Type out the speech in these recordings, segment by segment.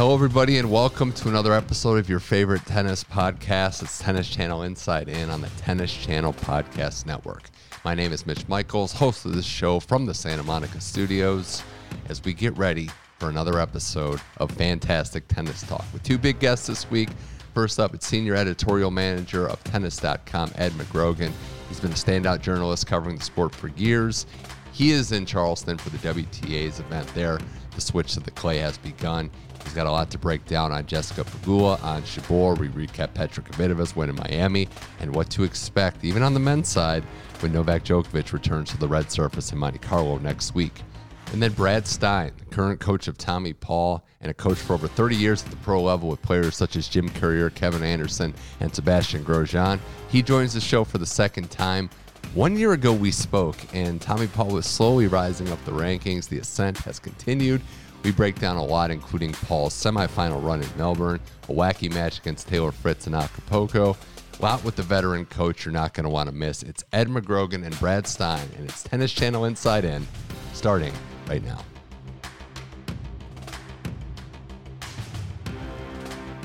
Hello, everybody, and welcome to another episode of your favorite tennis podcast. It's Tennis Channel Inside In on the Tennis Channel Podcast Network. My name is Mitch Michals, host of this show from the Santa Monica studios, as we get ready for another episode of Fantastic Tennis Talk with two big guests this week. First up, it's senior editorial manager of tennis.com, Ed McGrogan. He's been a standout journalist covering the sport for years. He is in Charleston for the WTA's event there. The switch to the clay has begun. He's got a lot to break down on Jessica Pegula, Ons Jabeur. We recap Petra Kvitova's win in Miami and what to expect, even on the men's side, when Novak Djokovic returns to the red surface in Monte Carlo next week. And then Brad Stine, current coach of Tommy Paul and a coach for over 30 years at the pro level with players such as Jim Courier, Kevin Anderson, and Sebastian Grosjean. He joins the show for the second time. One year ago, we spoke, and Tommy Paul was slowly rising up the rankings. The ascent has continued. We break down a lot, including Paul's semifinal run in Melbourne, a wacky match against Taylor Fritz in Acapulco. A lot with the veteran coach you're not going to want to miss. It's Ed McGrogan and Brad Stine, and it's Tennis Channel Inside In, starting right now.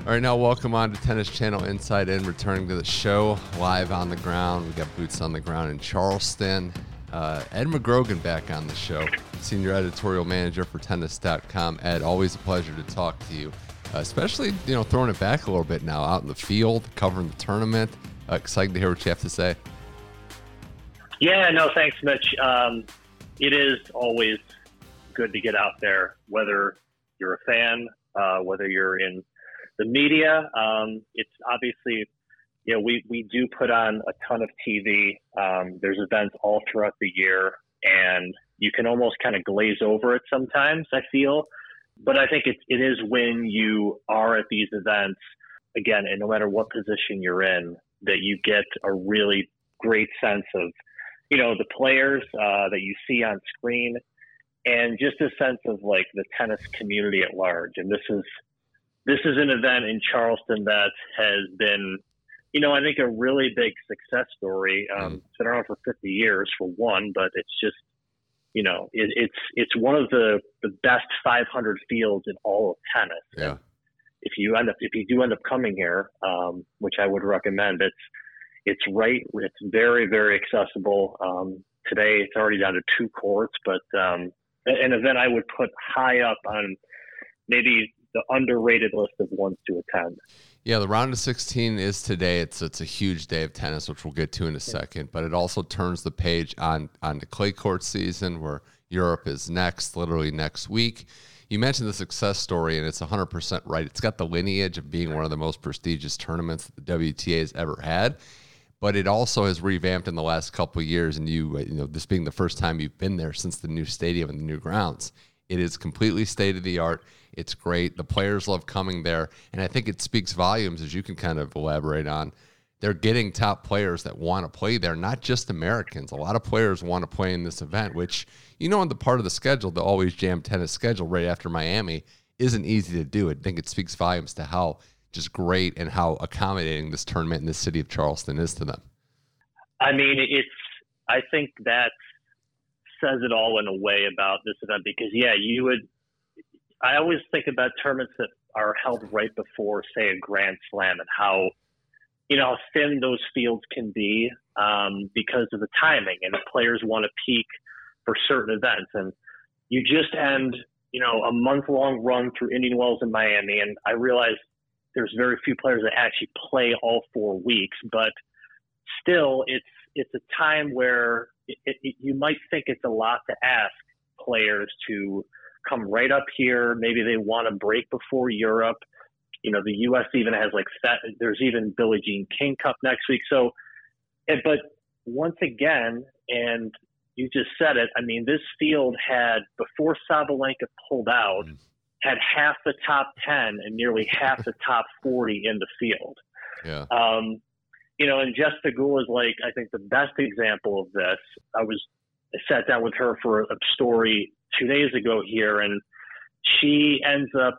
All right, now welcome on to Tennis Channel Inside In, returning to the show live on the ground. We got boots on the ground in Charleston. Uh, Ed McGrogan back on the show, senior editorial manager for Tennis.com. Ed, always a pleasure to talk to you, uh, especially you know throwing it back a little bit now, out in the field, covering the tournament. Uh, excited to hear what you have to say. Yeah, no, thanks, Mitch. Um, it is always good to get out there, whether you're a fan, uh, whether you're in the media. Um, it's obviously you know, we, we do put on a ton of TV. Um, there's events all throughout the year, and you can almost kind of glaze over it sometimes, I feel. But I think it, it is when you are at these events, again, and no matter what position you're in, that you get a really great sense of, you know, the players uh, that you see on screen and just a sense of like the tennis community at large. And this is, this is an event in Charleston that has been you know, I think a really big success story. Um, mm. It's been around for 50 years for one, but it's just, you know, it, it's it's one of the the best 500 fields in all of tennis. Yeah. If you end up if you do end up coming here, um, which I would recommend, it's it's right. It's very very accessible. Um, today it's already down to two courts, but um, an event I would put high up on maybe the underrated list of ones to attend. Yeah, the round of 16 is today. It's it's a huge day of tennis, which we'll get to in a second. But it also turns the page on on the clay court season, where Europe is next, literally next week. You mentioned the success story, and it's 100% right. It's got the lineage of being one of the most prestigious tournaments that the WTA has ever had, but it also has revamped in the last couple of years. And you, you know, this being the first time you've been there since the new stadium and the new grounds, it is completely state of the art. It's great. The players love coming there. And I think it speaks volumes, as you can kind of elaborate on. They're getting top players that want to play there, not just Americans. A lot of players want to play in this event, which, you know, on the part of the schedule, the always jam tennis schedule right after Miami isn't easy to do. I think it speaks volumes to how just great and how accommodating this tournament in the city of Charleston is to them. I mean, it's, I think that says it all in a way about this event because, yeah, you would, I always think about tournaments that are held right before, say, a Grand Slam, and how you know thin those fields can be um, because of the timing, and the players want to peak for certain events, and you just end you know a month long run through Indian Wells and Miami, and I realize there's very few players that actually play all four weeks, but still, it's it's a time where it, it, you might think it's a lot to ask players to come right up here. Maybe they want to break before Europe. You know, the U.S. even has like set, there's even Billie Jean King Cup next week. So, but once again, and you just said it. I mean, this field had before Sabalenka pulled out, mm. had half the top 10 and nearly half the top 40 in the field. Yeah. Um, you know, and Jess Pegula is like, I think the best example of this. I was, I sat down with her for a story two days ago here, and she ends up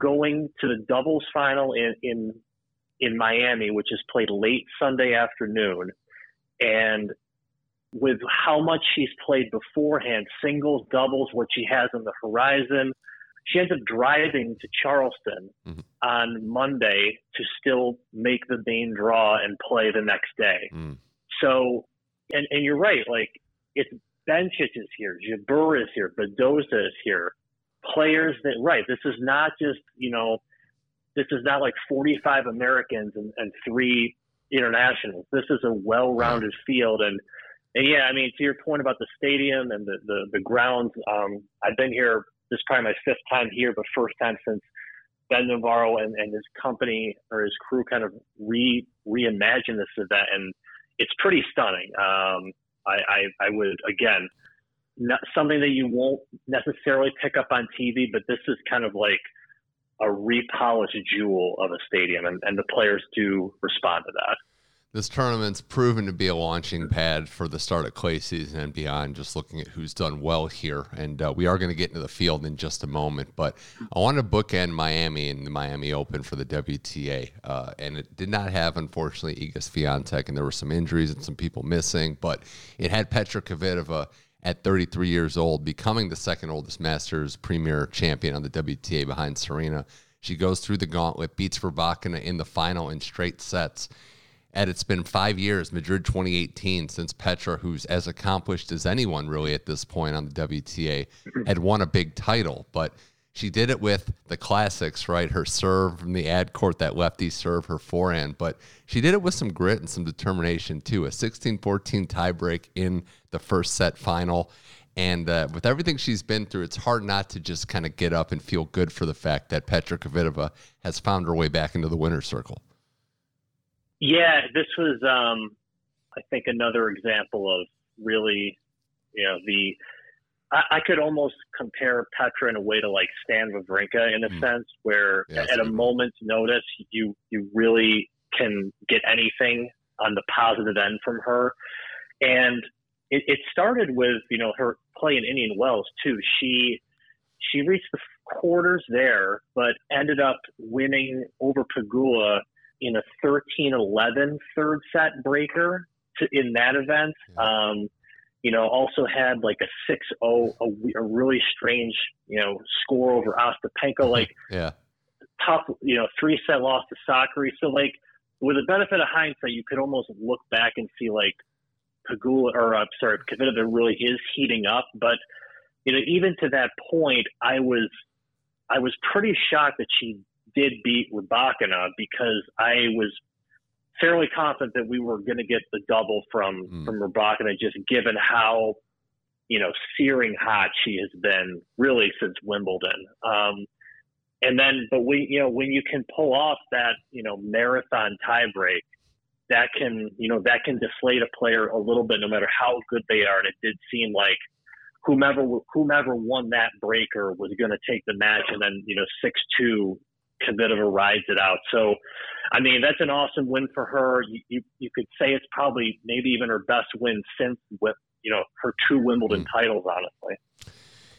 going to the doubles final in, in, in Miami, which is played late Sunday afternoon. And with how much she's played beforehand, singles, doubles, what she has on the horizon, she ends up driving to Charleston mm-hmm. on Monday to still make the main draw and play the next day. Mm. So, and, and you're right, like it's Bencic is here, Jabeur is here, Badosa is here. Players that, right, this is not just, you know, this is not like 45 Americans and, and three internationals. This is a well rounded field. And, and yeah, I mean, to your point about the stadium and the, the, the grounds, um, I've been here this is probably my fifth time here, but first time since Ben Navarro and, and his company or his crew kind of re reimagined this event, and it's pretty stunning. Um, I, I, I would again not something that you won't necessarily pick up on TV, but this is kind of like a repolished jewel of a stadium, and, and the players do respond to that this tournament's proven to be a launching pad for the start of clay season and beyond. Just looking at who's done well here, and uh, we are going to get into the field in just a moment. But I want to bookend Miami and the Miami Open for the WTA, uh, and it did not have, unfortunately, Iga Swiatek, and there were some injuries and some people missing. But it had Petra Kvitova at 33 years old, becoming the second oldest Masters Premier champion on the WTA behind Serena. She goes through the gauntlet, beats Rybakina in the final in straight sets and it's been five years, Madrid 2018, since Petra, who's as accomplished as anyone really at this point on the WTA, had won a big title. But she did it with the classics, right? Her serve from the ad court, that lefty serve, her forehand. But she did it with some grit and some determination, too. A 16 14 tiebreak in the first set final. And uh, with everything she's been through, it's hard not to just kind of get up and feel good for the fact that Petra Kvitova has found her way back into the winner's circle. Yeah, this was, um, I think, another example of really, you know, the. I, I could almost compare Petra in a way to like Stan Wawrinka in a mm. sense, where yeah, at a moment's notice, you you really can get anything on the positive end from her, and it, it started with you know her play in Indian Wells too. She she reached the quarters there, but ended up winning over Pegula in a 13-11 third set breaker to, in that event. Yeah. Um, you know, also had like a 6-0, a, a, really strange, you know, score over Ostapenko, like yeah. tough, you know, three set loss to Sakkari. So like with the benefit of hindsight, you could almost look back and see like Pegula or I'm uh, sorry, Kvitova really is heating up. But you know, even to that point, I was I was pretty shocked that she did beat Rybakina because I was fairly confident that we were going to get the double from mm. from Rybakina, just given how you know searing hot she has been really since Wimbledon. Um, and then, but we, you know, when you can pull off that, you know, marathon tiebreak, that can, you know, that can deflate a player a little bit, no matter how good they are. And it did seem like whomever whomever won that breaker was going to take the match, and then, you know, six two Kvitova rides it out. So, I mean, that's an awesome win for her. You, you, you could say it's probably maybe even her best win since with you know her two Wimbledon mm. titles, honestly.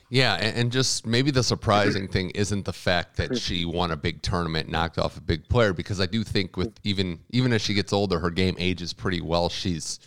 Yeah, and just maybe the surprising thing isn't the fact that she won a big tournament, knocked off a big player, because I do think with even even as she gets older, her game ages pretty well. She's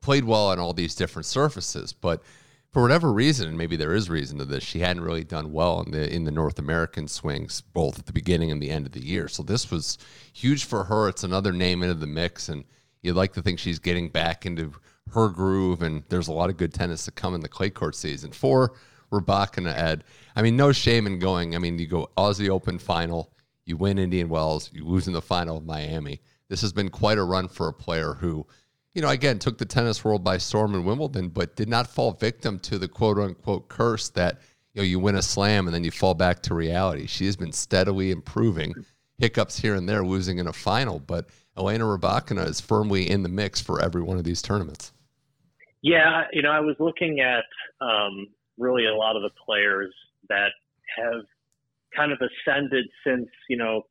played well on all these different surfaces, but for whatever reason, maybe there is reason to this, she hadn't really done well in the in the North American swings, both at the beginning and the end of the year. So this was huge for her. It's another name into the mix, and you'd like to think she's getting back into her groove. And there's a lot of good tennis to come in the clay court season for Rybakina Ed. I mean, no shame in going. I mean, you go Aussie Open final, you win Indian Wells, you lose in the final of Miami. This has been quite a run for a player who you know, again, took the tennis world by storm in Wimbledon, but did not fall victim to the quote unquote curse that, you know, you win a slam and then you fall back to reality. She has been steadily improving, hiccups here and there, losing in a final, but Elena Rybakina is firmly in the mix for every one of these tournaments. Yeah, you know, I was looking at um, really a lot of the players that have kind of ascended since you know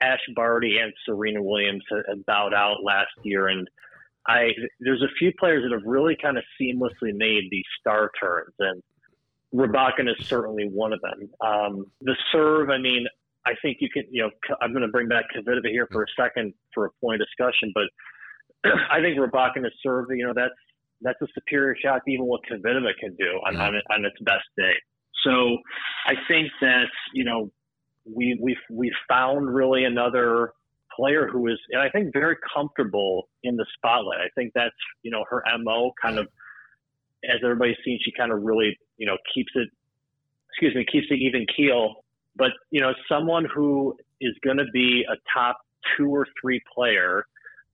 Ash Barty and Serena Williams had bowed out last year, and I there's a few players that have really kind of seamlessly made these star turns, and Rybakina is certainly one of them. Um, the serve, I mean, I think you can, you know, I'm going to bring back Kvitova here for a second for a point of discussion, but I think Rybakina's serve, you know, that's that's a superior shot to even what Kvitova can do on, on, on its best day. So I think that you know we we've we found really another player who is and I think very comfortable in the spotlight. I think that's you know her mo kind of as everybody's seen she kind of really you know keeps it excuse me keeps it even keel. But you know someone who is going to be a top two or three player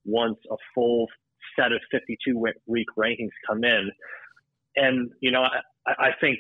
once a full set of 52 week rankings come in. And, you know, I, I think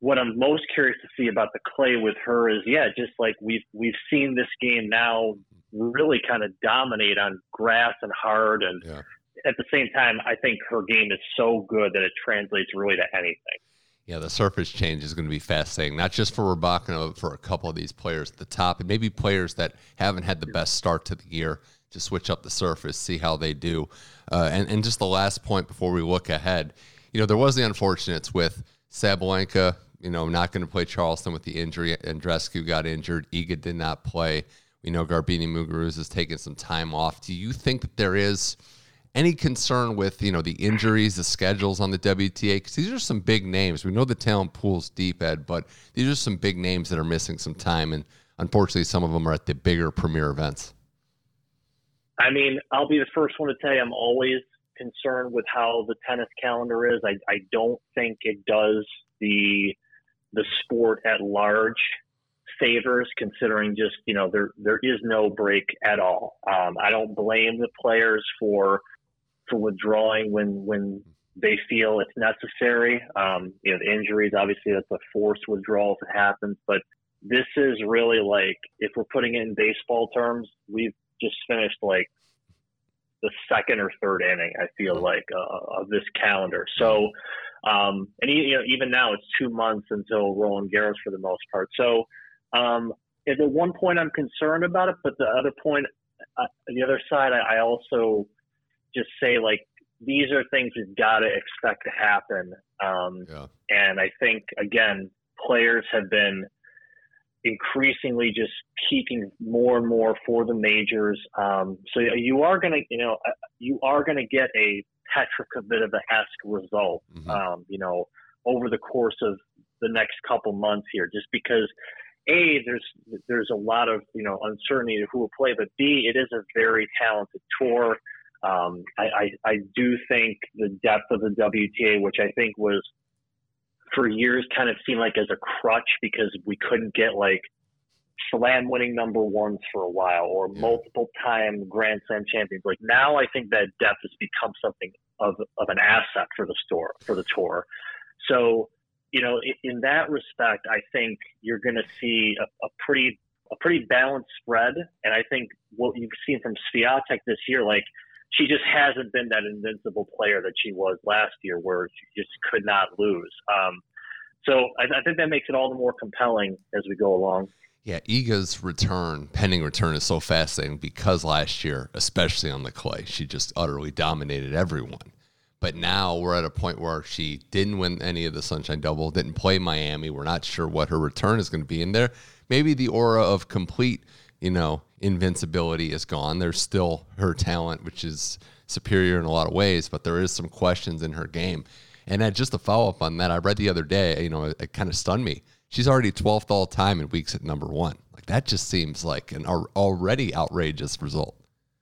what I'm most curious to see about the clay with her is, yeah, just like we've we've seen this game now really kind of dominate on grass and hard, and yeah. at the same time, I think her game is so good that it translates really to anything. Yeah, the surface change is going to be fascinating, not just for Rybakina, but for a couple of these players at the top, and maybe players that haven't had the best start to the year to switch up the surface, see how they do. Uh, and, and just the last point before we look ahead, you know, there was the unfortunates with Sabalenka, you know, not going to play Charleston with the injury. Andreescu got injured. Iga did not play. We know Garbiñe Muguruza has taken some time off. Do you think that there is any concern with, you know, the injuries, the schedules on the WTA? Because these are some big names. We know the talent pool's deep, Ed, but these are some big names that are missing some time. And unfortunately, some of them are at the bigger premier events. I mean, I'll be the first one to tell you I'm always concerned with how the tennis calendar is. I, I don't think it does the the sport at large favors, considering just you know there there is no break at all. Um, I don't blame the players for for withdrawing when when they feel it's necessary. Um, you know, the injuries obviously that's a forced withdrawal if it happens, but this is really like if we're putting it in baseball terms, we've just finished like the second or third inning. I feel mm-hmm. like uh, of this calendar. So, um, and you know, even now it's two months until Roland Garros for the most part. So, um, at the one point I'm concerned about it, but the other point, uh, the other side, I, I also just say like these are things we've got to expect to happen. Um, yeah. And I think again, players have been increasingly just peaking more and more for the majors. Um, so you are going to, you know, uh, you are going to get a Petra a esque result, mm-hmm. um, you know, over the course of the next couple months here, just because a there's there's a lot of you know uncertainty who will play, but b it is a very talented tour. Um, I, I, I do think the depth of the WTA, which I think was for years kind of seemed like as a crutch because we couldn't get like slam winning number ones for a while or multiple time Grand Slam champions. Like now, I think that depth has become something of, of an asset for the store for the tour. So, you know, in, in that respect, I think you're going to see a, a, pretty a pretty balanced spread. And I think what you've seen from Swiatek this year, like she just hasn't been that invincible player that she was last year, where she just could not lose. Um, so I, I, think that makes it all the more compelling as we go along. Yeah, Iga's return, pending return, is so fascinating because last year, especially on the clay, she just utterly dominated everyone. But now we're at a point where she didn't win any of the Sunshine Double, didn't play Miami. We're not sure what her return is going to be in there. Maybe the aura of complete you know, invincibility is gone. There's still her talent, which is superior in a lot of ways, but there is some questions in her game. And just to follow up on that, I read the other day, you know, it, it kind of stunned me. She's already 12th all time in weeks at number one. Like that just seems like an already outrageous result.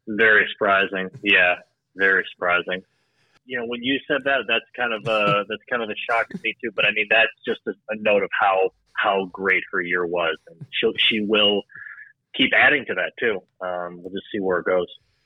Very surprising. Yeah, very surprising. You know, when you said that, that's kind of a that's kind of a shock to me too. But I mean, that's just a, a note of how how great her year was, and she she will keep adding to that too. Um, we'll just see where it goes.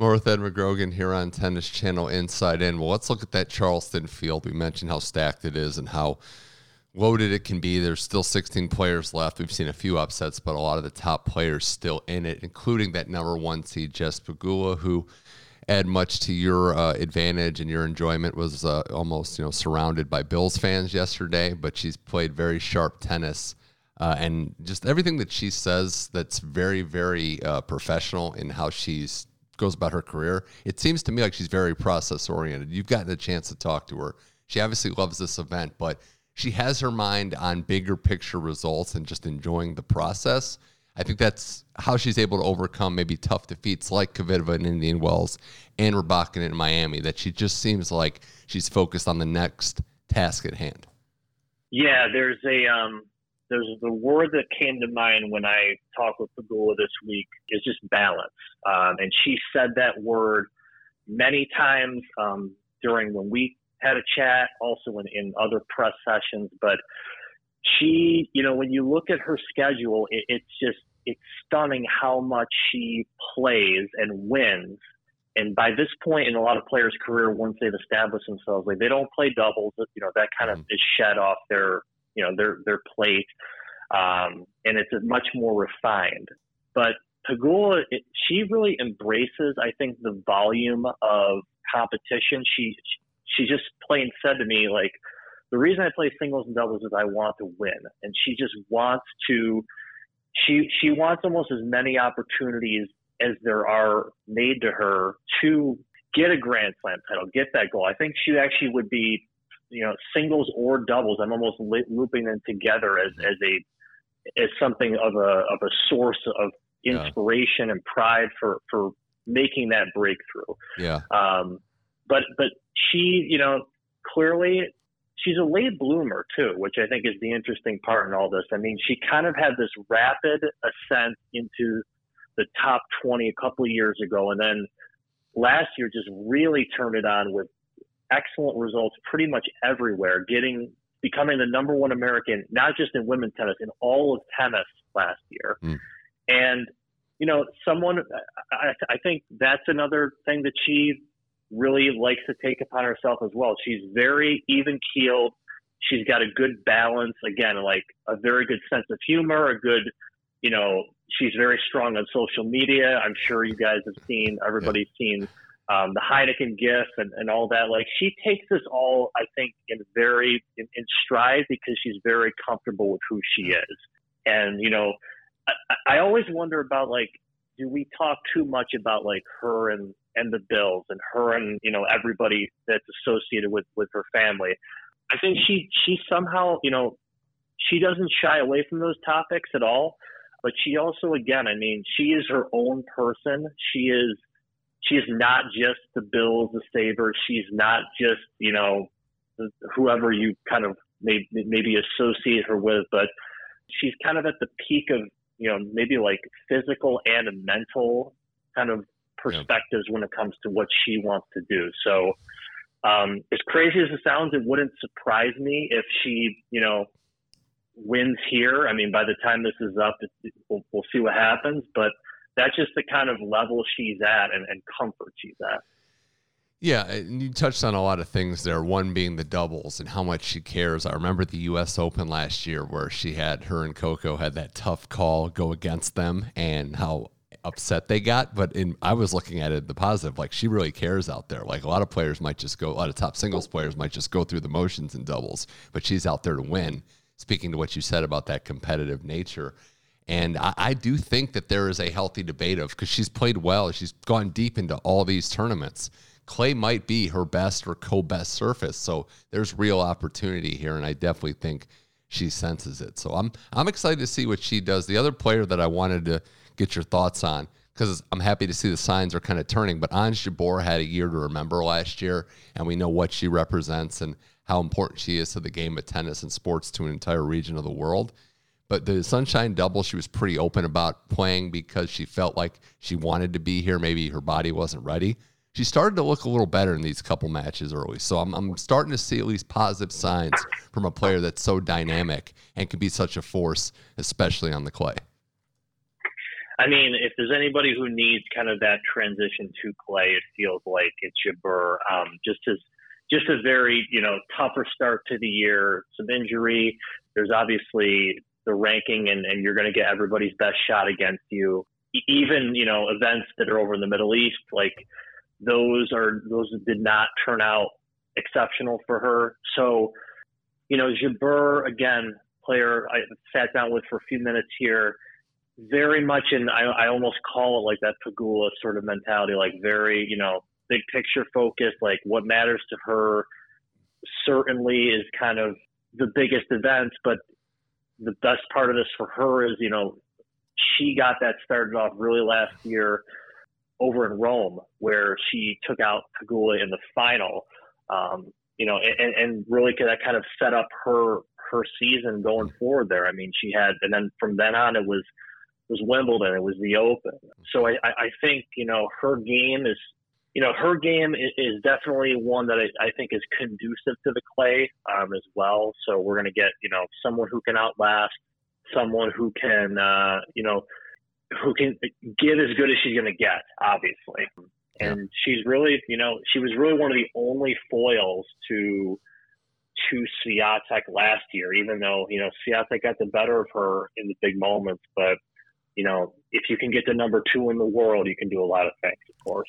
More with Ed McGrogan here on Tennis Channel Inside In. Well, let's look at that Charleston field. We mentioned how stacked it is and how loaded it can be. There's still 16 players left. We've seen a few upsets, but a lot of the top players still in it, including that number one seed, Jess Pegula, who add much to your uh, advantage and your enjoyment was uh, almost you know surrounded by Bills fans yesterday, but she's played very sharp tennis. Uh, and just everything that she says that's very, very uh, professional in how she's goes about her career, it seems to me like she's very process oriented. You've gotten a chance to talk to her. She obviously loves this event, but she has her mind on bigger picture results and just enjoying the process. I think that's how she's able to overcome maybe tough defeats like Kvitova in Indian Wells and Rybakina in Miami. That she just seems like she's focused on the next task at hand. Yeah, there's a um, there's the word that came to mind when I talked with Pegula this week is just balance. Um, and she said that word many times um, during when we had a chat, also in, in other press sessions. But she, you know, when you look at her schedule, it, it's just it's stunning how much she plays and wins. And by this point in a lot of players' career, once they've established themselves, like they don't play doubles, you know, that kind of mm-hmm. is shed off their you know their their plate, um, and it's much more refined. But Pegula, it, she really embraces, I think, the volume of competition. She she just plain said to me like, the reason I play singles and doubles is I want to win, and she just wants to. She she wants almost as many opportunities as there are made to her to get a Grand Slam title, get that goal. I think she actually would be you know singles or doubles. I'm almost looping them together as as a as something of a of a source of inspiration yeah. and pride for for making that breakthrough. Yeah. Um, but but she, you know, clearly she's a late bloomer too, which I think is the interesting part in all this. I mean, she kind of had this rapid ascent into the top 20 a couple of years ago, and then last year just really turned it on with excellent results pretty much everywhere, getting becoming the number one American, not just in women's tennis, in all of tennis last year. Mm. And, you know, someone, I, I think that's another thing that she really likes to take upon herself as well. She's very even keeled. She's got a good balance. Again, like a very good sense of humor, a good, you know, she's very strong on social media. I'm sure you guys have seen, everybody's yeah. seen um, the Heineken gift and, and all that. Like she takes this all, I think, in very in, in stride because she's very comfortable with who she is. And you know, I, I always wonder about like, do we talk too much about like her and and the Bills and her and you know everybody that's associated with with her family? I think she she somehow you know she doesn't shy away from those topics at all. But she also, again, I mean, she is her own person. She is she's not just the Bills, the Sabres. She's not just, you know, whoever you kind of may, maybe associate her with, but she's kind of at the peak of, you know, maybe like physical and mental kind of perspectives yeah. when it comes to what she wants to do. So, um, as crazy as it sounds, it wouldn't surprise me if she, you know, wins here. I mean, by the time this is up, we'll, we'll see what happens. But that's just the kind of level she's at and, and comfort she's at. Yeah, and you touched on a lot of things there. One being the doubles and how much she cares. I remember the U.S. Open last year where she had her and Coco had that tough call go against them, and how upset they got, but in I was looking at it the positive, like she really cares out there. Like a lot of players might just go, a lot of top singles players might just go through the motions in doubles, but she's out there to win. Speaking to what you said about that competitive nature. And I, I do think that there is a healthy debate of because she's played well, she's gone deep into all these tournaments. Clay might be her best or co best surface. So there's real opportunity here. And I definitely think she senses it. So I'm I'm excited to see what she does. The other player that I wanted to get your thoughts on because I'm happy to see the signs are kind of turning. But Ons Jabeur had a year to remember last year, and we know what she represents and how important she is to the game of tennis and sports to an entire region of the world. But the Sunshine Double, she was pretty open about playing because she felt like she wanted to be here. Maybe her body wasn't ready she started to look a little better in these couple matches early. So I'm, I'm starting to see at least positive signs from a player that's so dynamic and can be such a force, especially on the clay. I mean, if there's anybody who needs kind of that transition to clay, it feels like it's Jabeur. Um, just as just a very you know tougher start to the year, some injury. There's obviously the ranking, and, and you're going to get everybody's best shot against you. Even you know events that are over in the Middle East, like those are those did not turn out exceptional for her. So, you know, Jabeur again, player I sat down with for a few minutes here, very much in I, I almost call it like that Pegula sort of mentality, like very you know big picture focused, like what matters to her certainly is kind of the biggest events, but the best part of this for her is you know she got that started off really last year over in Rome where she took out Pegula in the final. Um, you know, and, and really that kind of set up her her season going forward there. I mean, she had, and then from then on, it was was Wimbledon, it was the Open. So I, I think you know her game is, you know, her game is, is definitely one that I, I, think is conducive to the clay um, as well. So we're going to get you know someone who can outlast, someone who can uh, you know who can give as good as she's going to get, obviously. And she's really, you know, she was really one of the only foils to to Swiatek last year, even though, you know, Swiatek got the better of her in the big moments. But, you know, if you can get to number two in the world, you can do a lot of things, of course.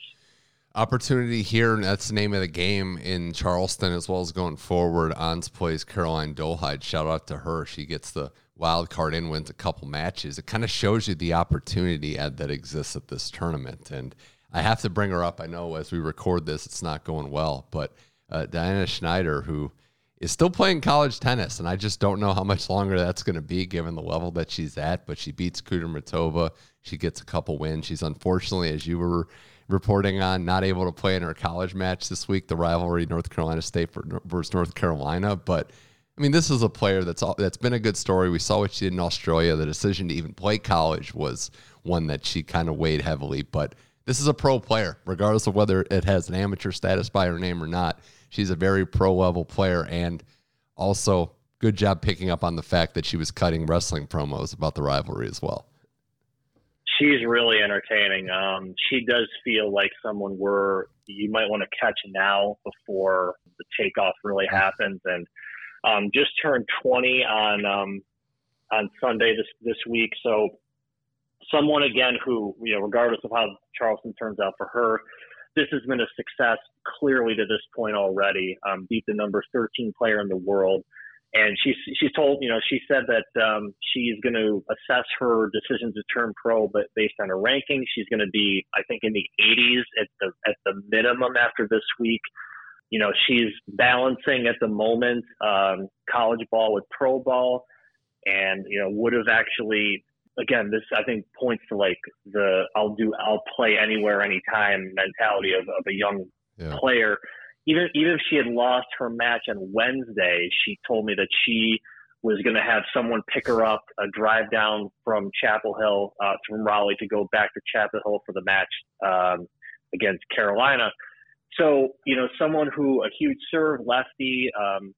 Opportunity here, and that's the name of the game in Charleston as well as going forward. Ons plays Caroline Dolehide. Shout out to her. She gets the wild card in, wins a couple matches. It kind of shows you the opportunity that exists at this tournament. And I have to bring her up. I know as we record this, it's not going well, but uh, Diana Shnaider, who is still playing college tennis, and I just don't know how much longer that's going to be given the level that she's at. But she beats Kudermetova. She gets a couple wins. She's unfortunately, as you were reporting on not able to play in her college match this week, the rivalry North Carolina State versus North Carolina. But I mean, this is a player that's all, that's been a good story. We saw what she did in Australia. The decision to even play college was one that she kind of weighed heavily. But this is a pro player, regardless of whether it has an amateur status by her name or not. She's a very pro level player, and also good job picking up on the fact that she was cutting wrestling promos about the rivalry as well she's really entertaining. Um, she does feel like someone where you might want to catch now before the takeoff really happens. And um, just turned 20 on um, on Sunday this this week. So someone again who you know, regardless of how Charleston turns out for her, this has been a success clearly to this point already. Um, beat the number 13 player in the world and she's she's told you know she said that um, she's going to assess her decision to turn pro, but based on her ranking, she's going to be I think in the 80s at the at the minimum after this week. You know, she's balancing at the moment um, college ball with pro ball, and you know would have actually again this I think points to like the I'll do I'll play anywhere anytime mentality of, of a young yeah. player even even if she had lost her match on Wednesday, she told me that she was going to have someone pick her up, a drive down from Chapel Hill, uh, from Raleigh to go back to Chapel Hill for the match um, against Carolina. So, you know, someone who a huge serve lefty, um,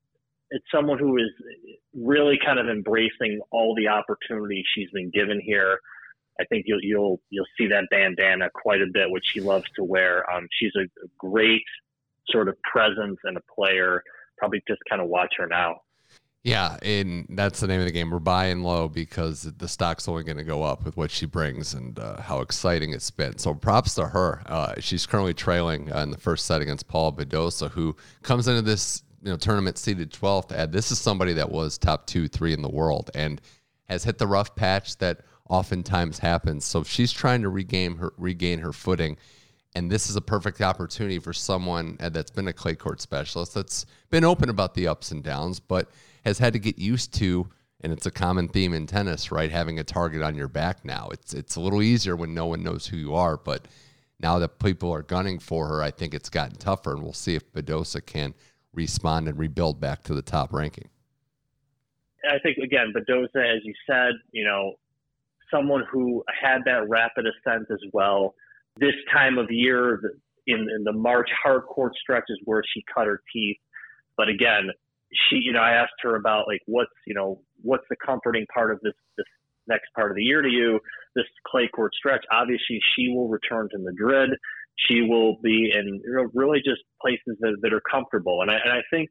it's someone who is really kind of embracing all the opportunities she's been given here. I think you'll you'll you'll see that bandana quite a bit, which she loves to wear. Um, she's a great sort of presence and a player. Probably just kind of watch her now. Yeah, and that's the name of the game. We're buying low because the stock's only going to go up with what she brings and uh, how exciting it's been. So props to her. Uh, she's currently trailing uh, in the first set against Paula Badosa, who comes into this you know tournament seeded 12th. And this is somebody that was top two, three in the world and has hit the rough patch that oftentimes happens. So she's trying to regain her regain her footing and this is a perfect opportunity for someone uh, that's been a clay court specialist that's been open about the ups and downs, but has had to get used to, and it's a common theme in tennis, right? Having a target on your back now. It's it's a little easier when no one knows who you are, but now that people are gunning for her, I think it's gotten tougher, and we'll see if Badosa can respond and rebuild back to the top ranking. I think again, Badosa, as you said, you know, someone who had that rapid ascent as well. This time of year, in, in the March hard court stretch, is where she cut her teeth. But again, she, you know, I asked her about like what's, you know, what's the comforting part of this this next part of the year to you, this clay court stretch. Obviously, she will return to Madrid. She will be in you know, really just places that, that are comfortable. And I, and I think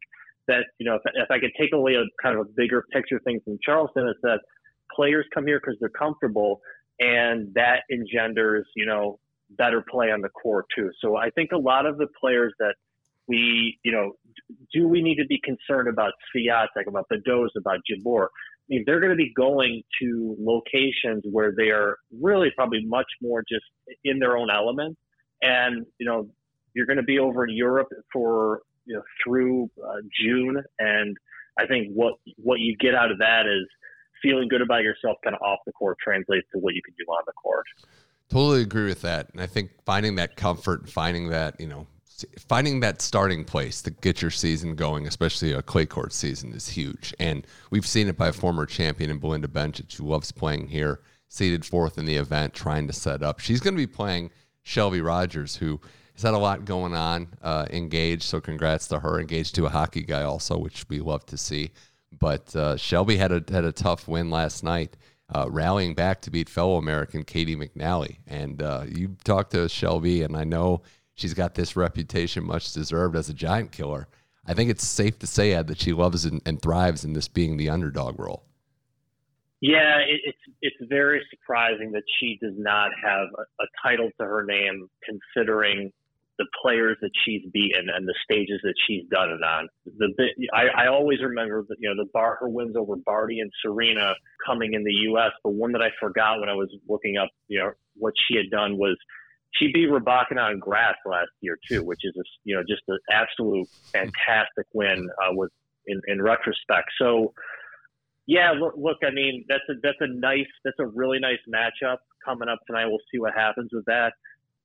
that, you know, if, if I could take away a kind of a bigger picture thing from Charleston, is that players come here because they're comfortable and that engenders, you know, better play on the court too. So I think a lot of the players that we, you know, do we need to be concerned about Swiatek, about Badosa, about Jabeur? I mean, they're going to be going to locations where they are really probably much more just in their own element. And, you know, you're going to be over in Europe for, you know, through uh, June. And I think what, what you get out of that is feeling good about yourself kind of off the court translates to what you can do on the court. Totally agree with that. And I think finding that comfort, finding that, you know, finding that starting place to get your season going, especially a clay court season, is huge. And we've seen it by a former champion in Belinda Bencic, who loves playing here, seated fourth in the event, trying to set up. She's going to be playing Shelby Rogers, who has had a lot going on, uh, engaged. So congrats to her. Engaged to a hockey guy also, which we love to see. But uh, Shelby had a had a tough win last night. Uh, rallying back to beat fellow American Katie McNally. And uh, you talked to Shelby, and I know she's got this reputation, much deserved, as a giant killer. I think it's safe to say, Ed, that she loves and, and thrives in this being the underdog role. Yeah, it, it's it's very surprising that she does not have a, a title to her name, considering the players that she's beaten and the stages that she's done it on. The I, I always remember that you know the bar her wins over Barty and Serena coming in the U.S. But one that I forgot when I was looking up you know what she had done was she beat Rybakina on grass last year too, which is a, you know just an absolute fantastic win uh, with in, in retrospect. So yeah, look, look, I mean that's a that's a nice that's a really nice matchup coming up tonight. We'll see what happens with that.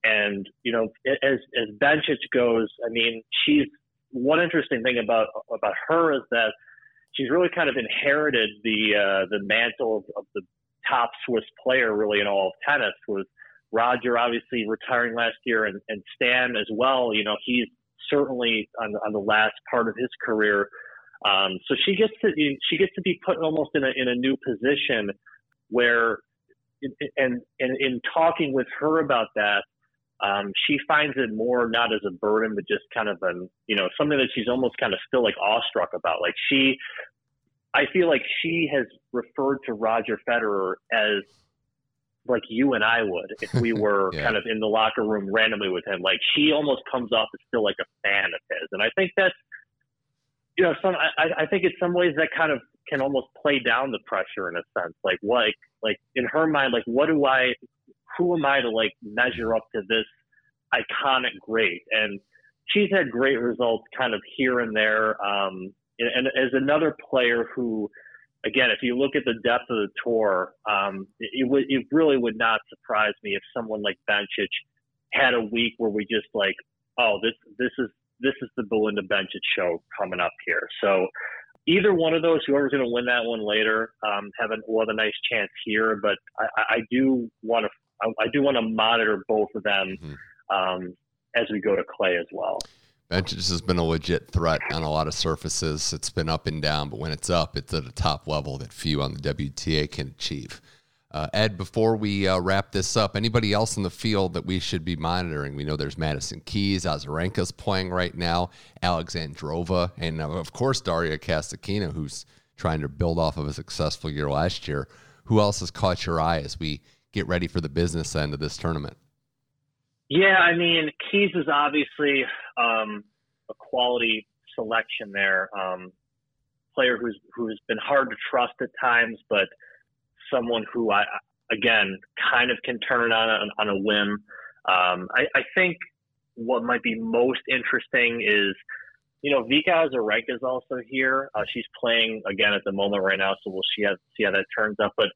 And you know, as as Bencic goes, I mean, she's one interesting thing about about her is that she's really kind of inherited the uh, the mantle of, of the top Swiss player really in all of tennis with Roger obviously retiring last year and, and Stan as well. You know, he's certainly on, on the last part of his career. Um, so she gets to she gets to be put almost in a in a new position where and and in talking with her about that, um, she finds it more not as a burden, but just kind of an you know something that she's almost kind of still like awestruck about. Like she, I feel like she has referred to Roger Federer as like you and I would if we were yeah. kind of in the locker room randomly with him. Like she almost comes off as still like a fan of his, and I think that's you know some. I, I think in some ways that kind of can almost play down the pressure in a sense. Like like like in her mind, like what do I? Who am I to like measure up to this iconic great? And she's had great results kind of here and there. Um, and, and as another player who again, if you look at the depth of the tour, um, it, it, it really would not surprise me if someone like Bencic had a week where we just like, oh, this this is this is the Belinda Bencic show coming up here. So either one of those, whoever's going to win that one later, um, have an will have a nice chance here. But I, I do want to I, I, do want to monitor both of them mm-hmm. um, as we go to clay as well. Bencic has been a legit threat on a lot of surfaces. It's been up and down, but when it's up, it's at a top level that few on the WTA can achieve. Uh, Ed, before we uh, wrap this up, anybody else in the field that we should be monitoring? We know there's Madison Keys, Azarenka's playing right now, Alexandrova, and uh, of course Daria Kasatkina, who's trying to build off of a successful year last year. Who else has caught your eye as we get ready for the business end of this tournament? Yeah, I mean, Keys is obviously um, a quality selection there. Um, player who's who's been hard to trust at times, but someone who I again kind of can turn it on a, on a whim. Um, I, I, think what might be most interesting is, you know, Vika Azarenka is also here. Uh, she's playing again at the moment right now, so we'll see how, see how that turns up. But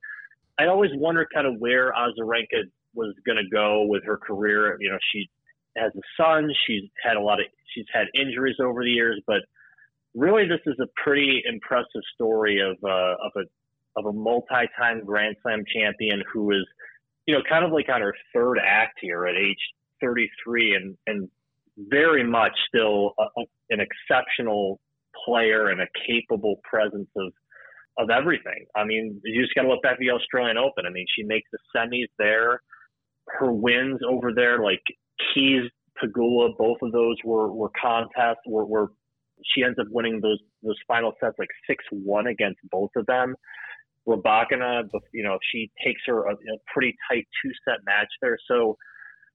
I always wonder kind of where Azarenka was going to go with her career. You know, she has a son. She's had a lot of she's had injuries over the years, but really this is a pretty impressive story of uh, of a of a multi-time Grand Slam champion who is, you know, kind of like on her third act here at age 33 and, and very much still a, an exceptional player and a capable presence of, of everything. I mean, you just got to look back at the Australian Open. I mean, she makes the semis there. Her wins over there, like Keys, Pegula, both of those were, were contests, were she ends up winning those those final sets like six one against both of them. Rybakina, you know, she takes her a, a pretty tight two set match there. So,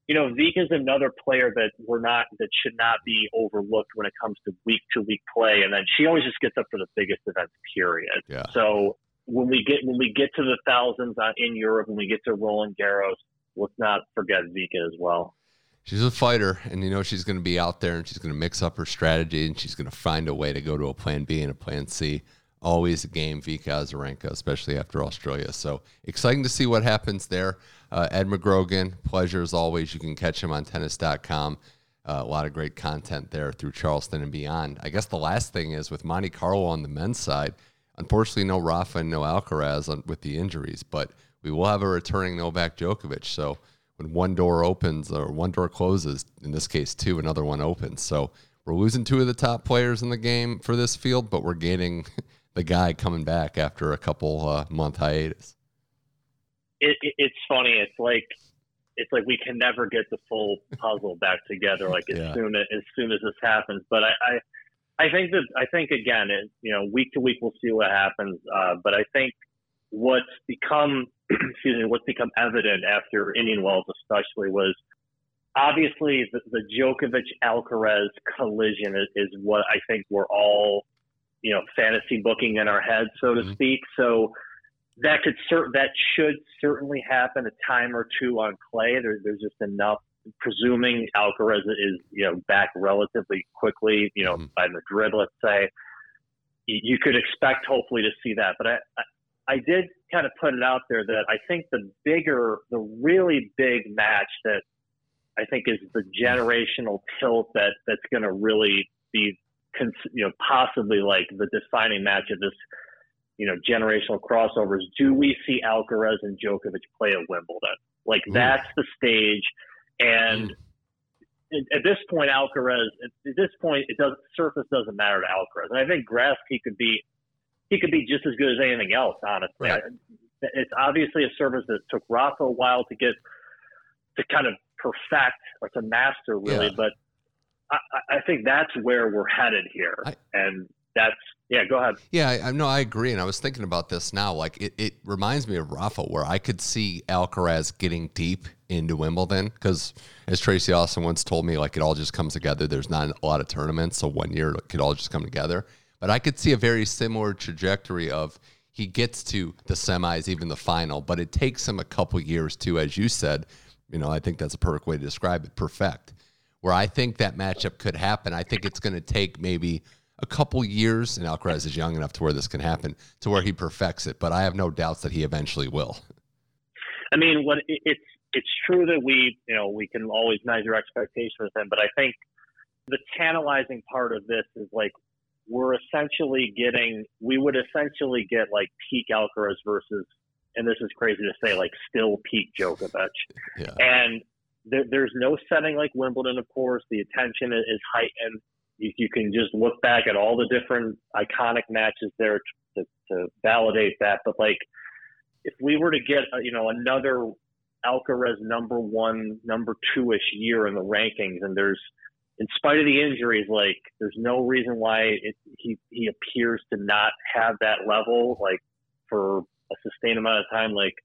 you know, Vika is another player that we're not that should not be overlooked when it comes to week to week play. And then she always just gets up for the biggest events, period. Yeah. So when we get when we get to the thousands uh, in Europe, when we get to Roland Garros, let's not forget Vika as well. She's a fighter, and you know she's going to be out there, and she's going to mix up her strategy, and she's going to find a way to go to a plan B and a plan C always a game Vika Azarenka, especially after Australia. So exciting to see what happens there. Uh, Ed McGrogan, pleasure as always. You can catch him on tennis.com. Uh, a lot of great content there through Charleston and beyond. I guess the last thing is with Monte Carlo on the men's side, unfortunately, no Rafa and no Alcaraz on, with the injuries, but we will have a returning Novak Djokovic. So when one door opens or one door closes, in this case, two, another one opens. So we're losing two of the top players in the game for this field, but we're gaining the guy coming back after a couple uh, month hiatus. It, it, it's funny. It's like it's like we can never get the full puzzle back together. Like as yeah. soon as, as soon as this happens, but I, I I think that I think again, it, you know, week to week we'll see what happens. Uh, but I think what's become, excuse me, what's become evident after Indian Wells, especially, was obviously the, the Djokovic Alcaraz collision is, is, what I think we're all you know fantasy booking in our heads, so to mm-hmm. speak. So that could cert- that should certainly happen a time or two on clay. There, there's just enough. Presuming Alcaraz is you know back relatively quickly, you know mm-hmm. by Madrid, let's say, you could expect hopefully to see that. But I, I I did kind of put it out there that I think the bigger, the really big match that I think is the generational tilt that that's going to really be you know, possibly like the defining match of this, you know, generational crossovers. Do we see Alcaraz and Djokovic play at Wimbledon? Like Ooh. that's the stage, and mm. at this point, Alcaraz. At this point, it does surface doesn't matter to Alcaraz, and I think grass he could be, he could be just as good as anything else. Honestly, right. it's obviously a service that took Rafa a while to get to kind of perfect or to master, really, yeah. but I, I think that's where we're headed here, I, and that's yeah. Go ahead. Yeah, I, no, I agree, and I was thinking about this now. Like it, it reminds me of Rafa, where I could see Alcaraz getting deep into Wimbledon because, as Tracy Austin once told me, like it all just comes together. There's not a lot of tournaments, so one year it could all just come together. But I could see a very similar trajectory of he gets to the semis, even the final, but it takes him a couple years to, as you said. You know, I think that's a perfect way to describe it. Perfect where I think that matchup could happen. I think it's going to take maybe a couple years, and Alcaraz is young enough to where this can happen, to where he perfects it. But I have no doubts that he eventually will. I mean, what it's it's true that we you know we can always measure expectations with him, but I think the tantalizing part of this is like we're essentially getting we would essentially get like peak Alcaraz versus and this is crazy to say like still peak Djokovic, yeah. and there, there's no setting like Wimbledon, of course. The attention is heightened. You, you, can just look back at all the different iconic matches there to, to validate that. But like, if we were to get uh, you know another Alcaraz number one, number two ish year in the rankings, and there's in spite of the injuries, like there's no reason why it, he he appears to not have that level like for a sustained amount of time. Like,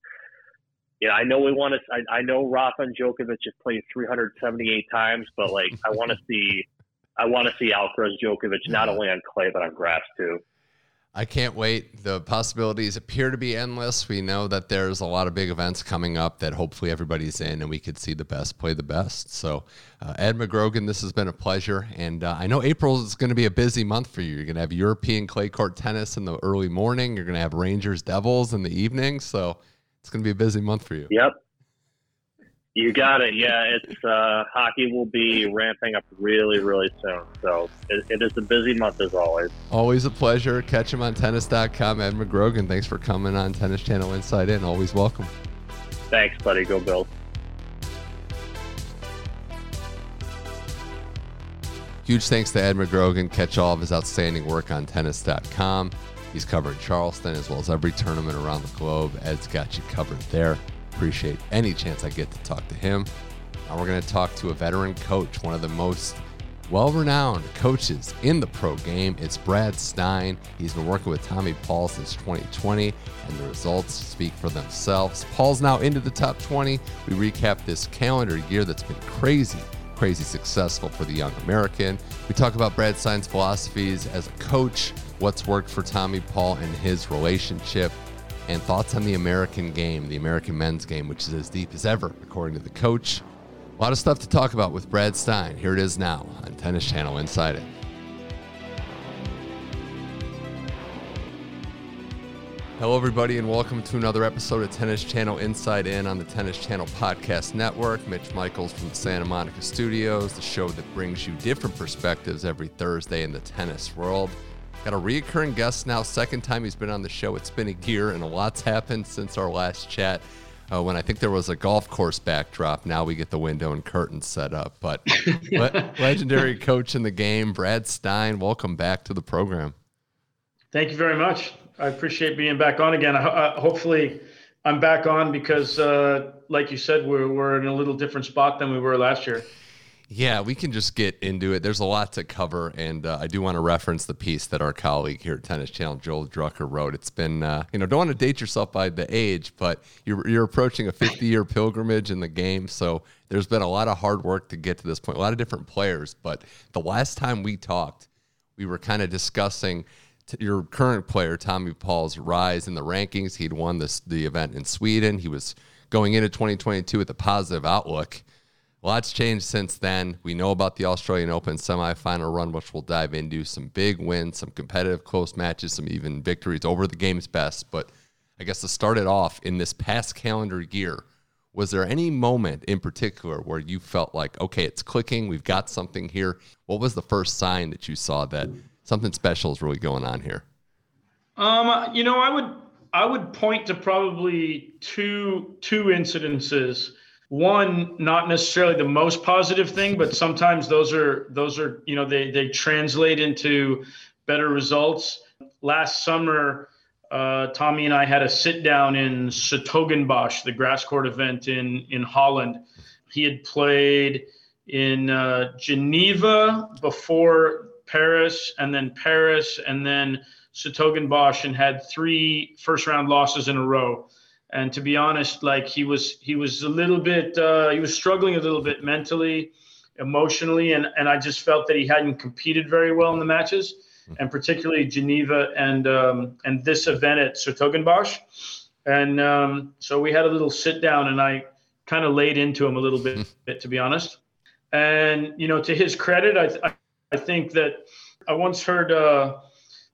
yeah, I know we want to. I, I know Rafa and Djokovic have played 378 times, but like I want to see, I want to see Alcaraz Djokovic not only on clay but on grass too. I can't wait. The possibilities appear to be endless. We know that there's a lot of big events coming up that hopefully everybody's in and we could see the best play the best. So, uh, Ed McGrogan, this has been a pleasure. And uh, I know April is going to be a busy month for you. You're going to have European clay court tennis in the early morning, you're going to have Rangers Devils in the evening. So, it's going to be a busy month for you. Yep. You got it. Yeah, it's uh, hockey will be ramping up really, really soon. So it, it is a busy month as always. Always a pleasure. Catch him on tennis.com. Ed McGrogan, thanks for coming on Tennis Channel Inside In. Always welcome. Thanks, buddy. Go Bill. Huge thanks to Ed McGrogan. Catch all of his outstanding work on tennis.com. He's covering Charleston as well as every tournament around the globe. Ed's got you covered there. Appreciate any chance I get to talk to him. Now we're going to talk to a veteran coach, one of the most well renowned coaches in the pro game. It's Brad Stine. He's been working with Tommy Paul since 2020, and the results speak for themselves. Paul's now into the top 20. We recap this calendar year that's been crazy, crazy successful for the young American. We talk about Brad Stine's philosophies as a coach, what's worked for Tommy Paul and his relationship and thoughts on the American game, the American men's game, which is as deep as ever, according to the coach. A lot of stuff to talk about with Brad Stine. Here it is now on Tennis Channel Inside In. Hello, everybody, and welcome to another episode of Tennis Channel Inside In on the Tennis Channel Podcast Network. Mitch Michals from the Santa Monica Studios, the show that brings you different perspectives every Thursday in the tennis world. Got a reoccurring guest now, second time he's been on the show. It's been a year, and a lot's happened since our last chat. Uh, when I think there was a golf course backdrop, now we get the window and curtains set up. But le- legendary coach in the game, Brad Stine, welcome back to the program. Thank you very much. I appreciate being back on again. Hopefully, I'm back on because, uh, like you said, we're, we're in a little different spot than we were last year. Yeah, we can just get into it. There's a lot to cover, and uh, I do want to reference the piece that our colleague here at Tennis Channel, Joel Drucker, wrote. It's been, uh, you know, don't want to date yourself by the age, but you're, you're approaching a 50 year pilgrimage in the game. So there's been a lot of hard work to get to this point, a lot of different players. But the last time we talked, we were kind of discussing your current player, Tommy Paul's rise in the rankings. He'd won this the event in Sweden. He was going into 2022 with a positive outlook Lots changed since then. We know about the Australian Open semifinal run, which we'll dive into. Some big wins, some competitive close matches, some even victories over the game's best. But I guess to start it off in this past calendar year, was there any moment in particular where you felt like, okay, it's clicking, we've got something here? What was the first sign that you saw that something special is really going on here? Um, you know, I would I would point to probably two two incidences. One not necessarily the most positive thing but sometimes those are those are you know they they translate into better results. Last summer uh, tommy and i had a sit down in S'Togenbosch, the grass court event in in holland. He had played in uh, geneva before paris and then paris and then S'Togenbosch and had three first round losses in a row. And to be honest like he was he was a little bit uh, he was struggling a little bit mentally emotionally and and i just felt that he hadn't competed very well in the matches and particularly geneva and um, and this event at S'Togenbosch. and um, so we had a little sit down and i kind of laid into him a little bit, bit to be honest. And you know to his credit i i, think that i once heard uh,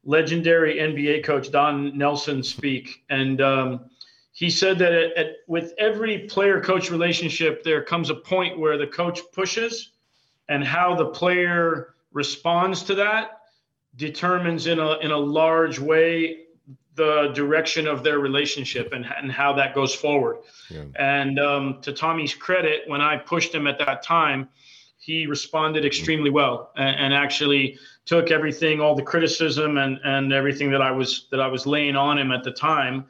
legendary nba coach don nelson speak and um, he said that at, at, with every player coach relationship, there comes a point where the coach pushes, and how the player responds to that determines in a in a large way the direction of their relationship and, and how that goes forward. Yeah. And um, to Tommy's credit, when I pushed him at that time, he responded extremely well and, and, actually took everything, all the criticism and, and everything that I was that I was laying on him at the time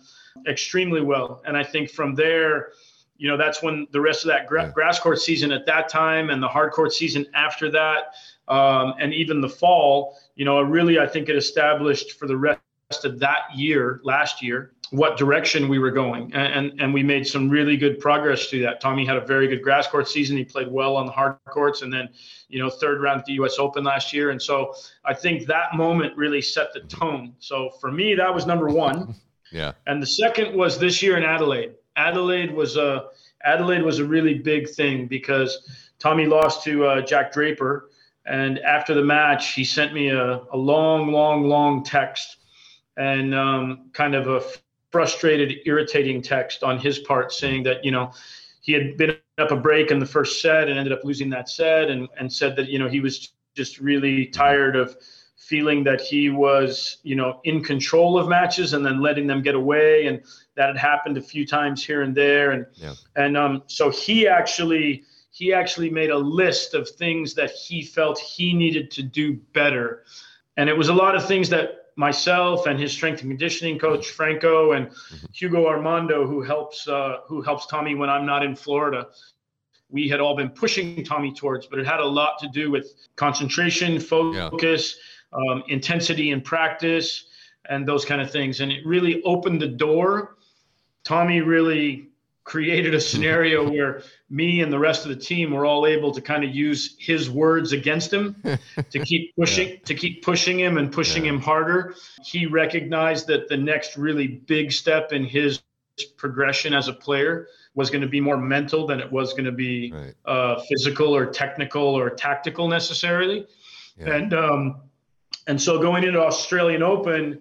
extremely well. And I think from there, you know, that's when the rest of that gra- grass court season at that time and the hard court season after that, um, and even the fall, you know, really, I think it established for the rest of that year, last year, what direction we were going. And, and, and we made some really good progress through that. Tommy had a very good grass court season. He played well on the hard courts and then, you know, third round at the US Open last year. And so I think that moment really set the tone. So for me, that was number one. yeah. And the second was this year in Adelaide. Adelaide was a Adelaide was a really big thing because Tommy lost to uh, Jack Draper. And after the match, he sent me a, a long, long, long text and um, kind of a frustrated, irritating text on his part saying that, you know, he had been up a break in the first set and ended up losing that set and, and said that, you know, he was just really tired of feeling that he was, you know, in control of matches and then letting them get away. And that had happened a few times here and there. And, yeah. and um, so he actually, he actually made a list of things that he felt he needed to do better. And it was a lot of things that myself and his strength and conditioning coach Franco and mm-hmm. Hugo Armando, who helps uh, who helps Tommy when I'm not in Florida. We had all been pushing Tommy towards, but it had a lot to do with concentration, focus, yeah. um, intensity in practice, and those kind of things. And it really opened the door. Tommy really created a scenario where me and the rest of the team were all able to kind of use his words against him to keep pushing yeah. to keep pushing him and pushing yeah. him harder he recognized that the next really big step in his progression as a player was going to be more mental than it was going to be right. uh, physical or technical or tactical necessarily yeah. and um, and so going into australian open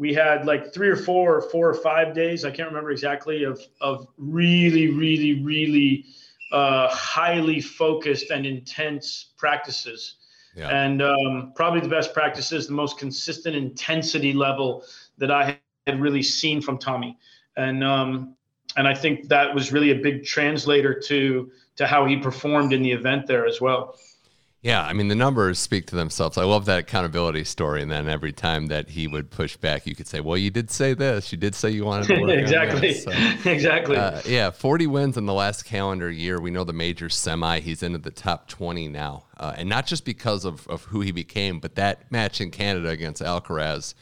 we had like three or four or four or five days i can't remember exactly of of really really really uh, highly focused and intense practices. Yeah. and um, probably the best practices the most consistent intensity level that i had really seen from tommy. And um, and i think that was really a big translator to to how he performed in the event there as well yeah, I mean the numbers speak to themselves. I love that accountability story, and then every time that he would push back, you could say, "Well, you did say this. You did say you wanted to work exactly, so, exactly." Uh, yeah, forty wins in the last calendar year. We know the major semi. He's into the top twenty now, uh, and not just because of of who he became, but that match in Canada against Alcaraz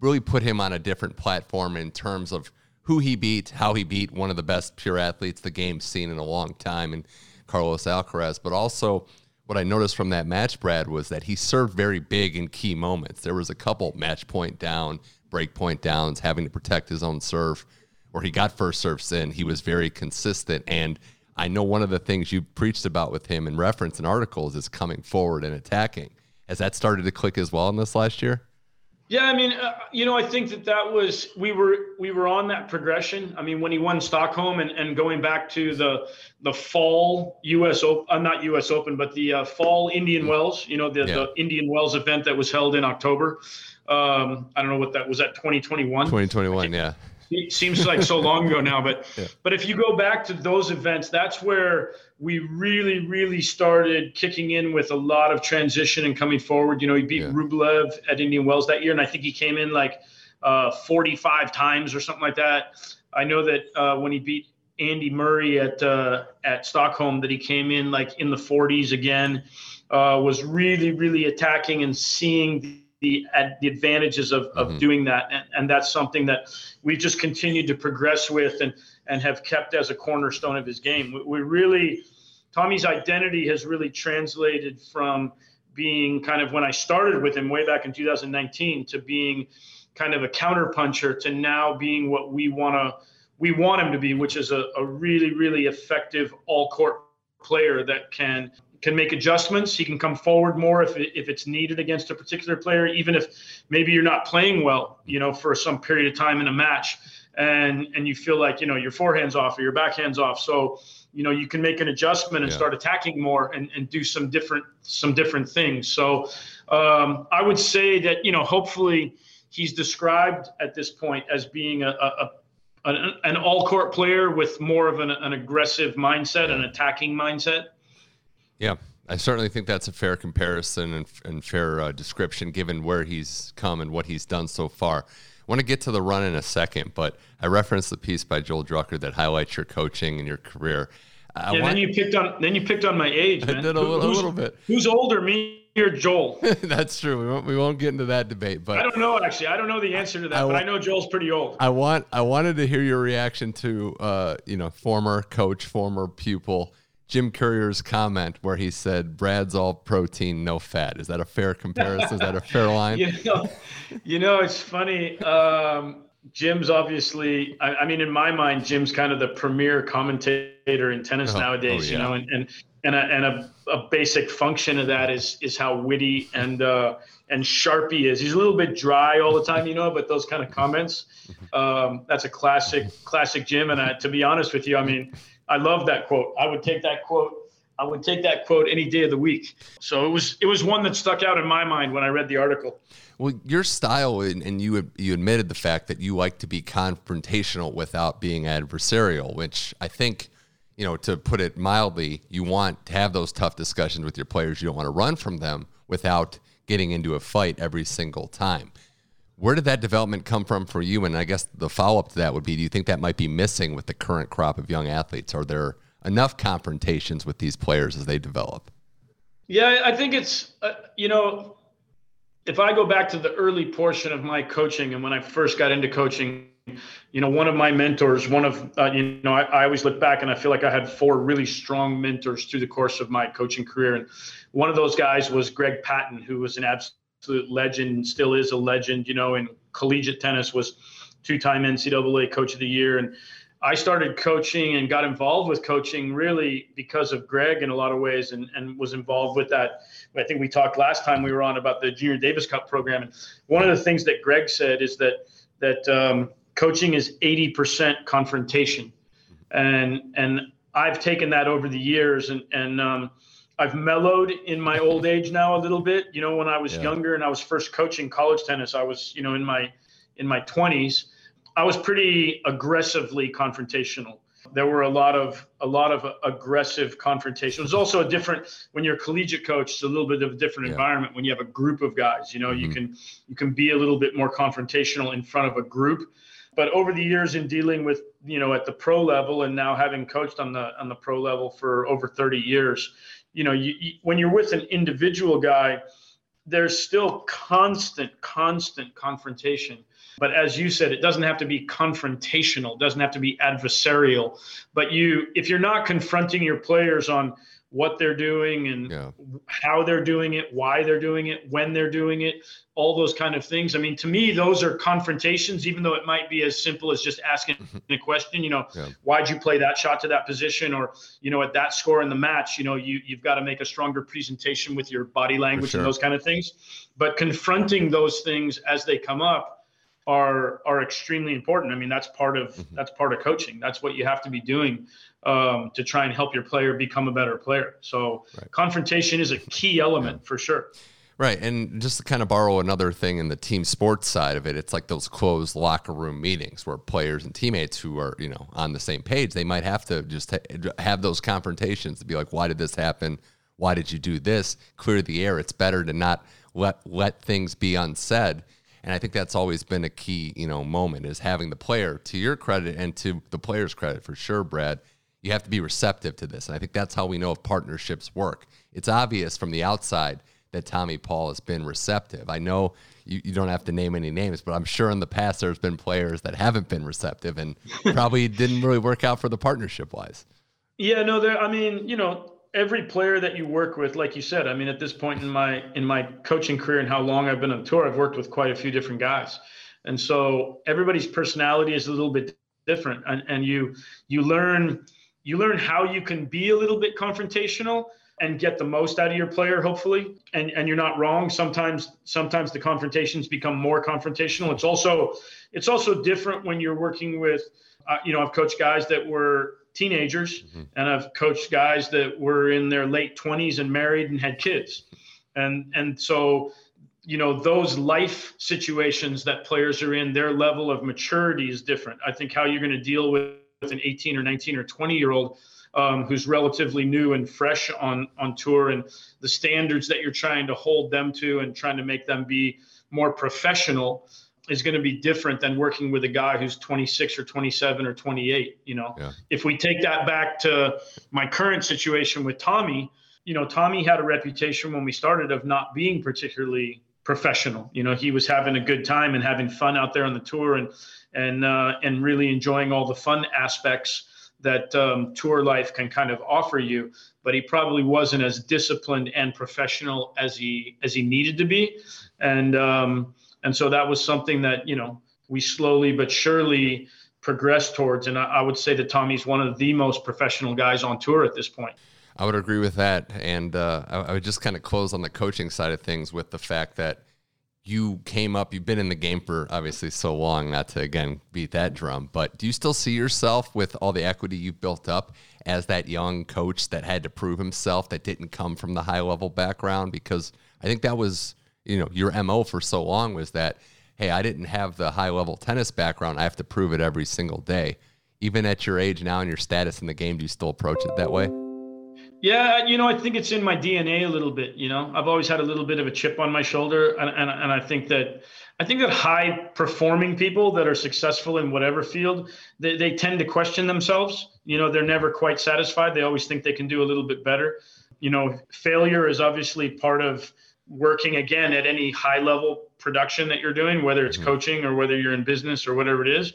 really put him on a different platform in terms of who he beat, how he beat one of the best pure athletes the game's seen in a long time, and Carlos Alcaraz, but also what I noticed from that match, Brad, was that he served very big in key moments. There was a couple match point down, break point downs, having to protect his own serve, where he got first serves in. He was very consistent. And I know one of the things you preached about with him in reference in articles is coming forward and attacking. Has that started to click as well in this last year? Yeah, I mean, uh, you know, I think that that was we were we were on that progression. I mean, when he won Stockholm and, and going back to the the fall U.S. Open, uh, not U.S. Open, but the uh, fall Indian Wells, you know, the, yeah. the Indian Wells event that was held in October. Um, I don't know what that was. That 2021. 2021, yeah. It seems like so long ago now, but yeah. but if you go back to those events, that's where we really, really started kicking in with a lot of transition and coming forward. You know, he beat yeah. Rublev at Indian Wells that year, and I think he came in like uh, 45 times or something like that. I know that uh, when he beat Andy Murray at uh, at Stockholm, that he came in like in the 40s again. Uh, was really, really attacking and seeing the the advantages of, of mm-hmm. doing that and, and that's something that we've just continued to progress with and and have kept as a cornerstone of his game we, we really tommy's identity has really translated from being kind of when i started with him way back in 2019 to being kind of a counterpuncher to now being what we want to we want him to be which is a, a really really effective all court player that can can make adjustments. He can come forward more if, it, if it's needed against a particular player, even if maybe you're not playing well, you know, for some period of time in a match, and and you feel like you know your forehand's off or your backhand's off. So you know you can make an adjustment and yeah. start attacking more and, and do some different some different things. So um, I would say that you know hopefully he's described at this point as being a, a, a an, all court player with more of an, an aggressive mindset, an attacking mindset. Yeah, I certainly think that's a fair comparison and, and fair uh, description given where he's come and what he's done so far. I want to get to the run in a second, but I referenced the piece by Joel Drucker that highlights your coaching and your career. I yeah, want... then you picked on then you picked on my age. Man. I did a little, a little bit. Who's older, me or Joel? That's true. We won't we won't get into that debate. But I don't know actually. I don't know the answer to that, I, but I know Joel's pretty old. I want I wanted to hear your reaction to uh, you know former coach, former pupil. Jim Courier's comment where he said Brad's all protein, no fat. Is that a fair comparison? Is that a fair line? you, know, you know, it's funny. Um, Jim's obviously, I, I, mean, in my mind, Jim's kind of the premier commentator in tennis oh, nowadays, oh, yeah. you know, and, and, and, a, and a, a, basic function of that is, is how witty and, uh, and sharp he is. He's a little bit dry all the time, you know, but those kind of comments, um, that's a classic, classic Jim. And I, to be honest with you, I mean, I love that quote. I would take that quote. I would take that quote any day of the week. So it was, it was one that stuck out in my mind when I read the article. Well, your style, and you you admitted the fact that you like to be confrontational without being adversarial, which I think, you know, to put it mildly, you want to have those tough discussions with your players. You don't want to run from them without getting into a fight every single time. Where did that development come from for you? And I guess the follow up to that would be: Do you think that might be missing with the current crop of young athletes? Are there enough confrontations with these players as they develop? Yeah, I think it's uh, you know if I go back to the early portion of my coaching and when I first got into coaching, you know, one of my mentors, one of, uh, you know, I, I, always look back and I feel like I had four really strong mentors through the course of my coaching career. And one of those guys was Greg Patton, who was an absolute legend, still is a legend, you know, in collegiate tennis, was two time NCAA coach of the year. And I started coaching and got involved with coaching really because of Greg in a lot of ways and, and was involved with that. I think we talked last time we were on about the Junior Davis Cup program. And one of the things that Greg said is that that um, coaching is 80% confrontation. And and I've taken that over the years and and um, I've mellowed in my old age now a little bit. You know, when I was yeah. younger and I was first coaching college tennis, I was, you know, in my in my 20s I was pretty aggressively confrontational. There were a lot of a lot of aggressive confrontation. It was also a different when you're a collegiate coach. It's a little bit of a different yeah. environment when you have a group of guys. You know, mm-hmm. you can you can be a little bit more confrontational in front of a group. But over the years in dealing with you know at the pro level and now having coached on the on the pro level for over 30 years, you know, you, you, when you're with an individual guy, there's still constant constant confrontation but as you said, it doesn't have to be confrontational, doesn't have to be adversarial. But you, if you're not confronting your players on what they're doing and yeah. how they're doing it, why they're doing it, when they're doing it, all those kind of things. I mean, to me, those are confrontations, even though it might be as simple as just asking a question, you know, yeah. why'd you play that shot to that position? Or, you know, at that score in the match, you know, you, you've got to make a stronger presentation with your body language sure. and those kind of things. But confronting those things as they come up are are extremely important. I mean, that's part of mm-hmm. that's part of coaching. That's what you have to be doing um, to try and help your player become a better player. So right. confrontation is a key element yeah. for sure. Right. And just to kind of borrow another thing in the team sports side of it, it's like those closed locker room meetings where players and teammates who are, you know, on the same page, they might have to just ha- have those confrontations to be like, why did this happen? Why did you do this? Clear the air. It's better to not let let things be unsaid and I think that's always been a key, you know, moment is having the player to your credit and to the player's credit for sure, Brad. You have to be receptive to this. And I think that's how we know if partnerships work. It's obvious from the outside that Tommy Paul has been receptive. I know you, you don't have to name any names, but I'm sure in the past there's been players that haven't been receptive and probably didn't really work out for the partnership wise. Yeah, no, there. I mean, you know, every player that you work with, like you said, I mean, at this point in my in my coaching career and how long I've been on tour, I've worked with quite a few different guys, and so everybody's personality is a little bit different, and and you you learn you learn how you can be a little bit confrontational and get the most out of your player hopefully and and you're not wrong sometimes sometimes the confrontations become more confrontational it's also it's also different when you're working with uh, you know i've coached guys that were teenagers, mm-hmm. and I've coached guys that were in their late 20s and married and had kids. And and so you know those life situations that players are in their level of maturity is different i think how you're going to deal with an 18 or 19 or 20 year old um, who's relatively new and fresh on on tour and the standards that you're trying to hold them to and trying to make them be more professional is going to be different than working with a guy who's 26 or 27 or 28 you know yeah. if we take that back to my current situation with tommy you know tommy had a reputation when we started of not being particularly professional you know he was having a good time and having fun out there on the tour and and uh, and really enjoying all the fun aspects that um, tour life can kind of offer you but he probably wasn't as disciplined and professional as he as he needed to be and um, and so that was something that, you know, we slowly but surely progressed towards. And I, I would say that Tommy's one of the most professional guys on tour at this point. I would agree with that. And uh, I, I would just kind of close on the coaching side of things with the fact that you came up, you've been in the game for obviously so long, not to again beat that drum, but do you still see yourself with all the equity you've built up as that young coach that had to prove himself that didn't come from the high level background? Because I think that was you know your mo for so long was that hey i didn't have the high level tennis background i have to prove it every single day even at your age now and your status in the game do you still approach it that way yeah you know i think it's in my dna a little bit you know i've always had a little bit of a chip on my shoulder and, and, and i think that i think that high performing people that are successful in whatever field they, they tend to question themselves you know they're never quite satisfied they always think they can do a little bit better you know failure is obviously part of working again at any high level production that you're doing, whether it's mm-hmm. coaching or whether you're in business or whatever it is.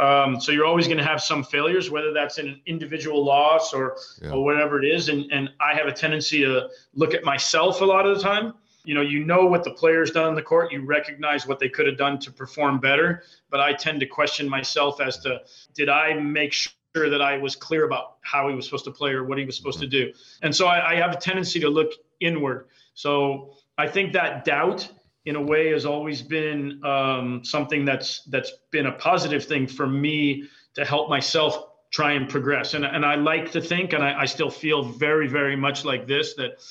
Um, so you're always going to have some failures, whether that's in an individual loss or yeah. or whatever it is. And and I have a tendency to look at myself a lot of the time. You know, you know what the player's done on the court. You recognize what they could have done to perform better. But I tend to question myself as to did I make sure that I was clear about how he was supposed to play or what he was supposed mm-hmm. to do. And so I, I have a tendency to look inward. So I think that doubt, in a way, has always been um, something that's that's been a positive thing for me to help myself try and progress. And and I like to think, and I, I still feel very very much like this that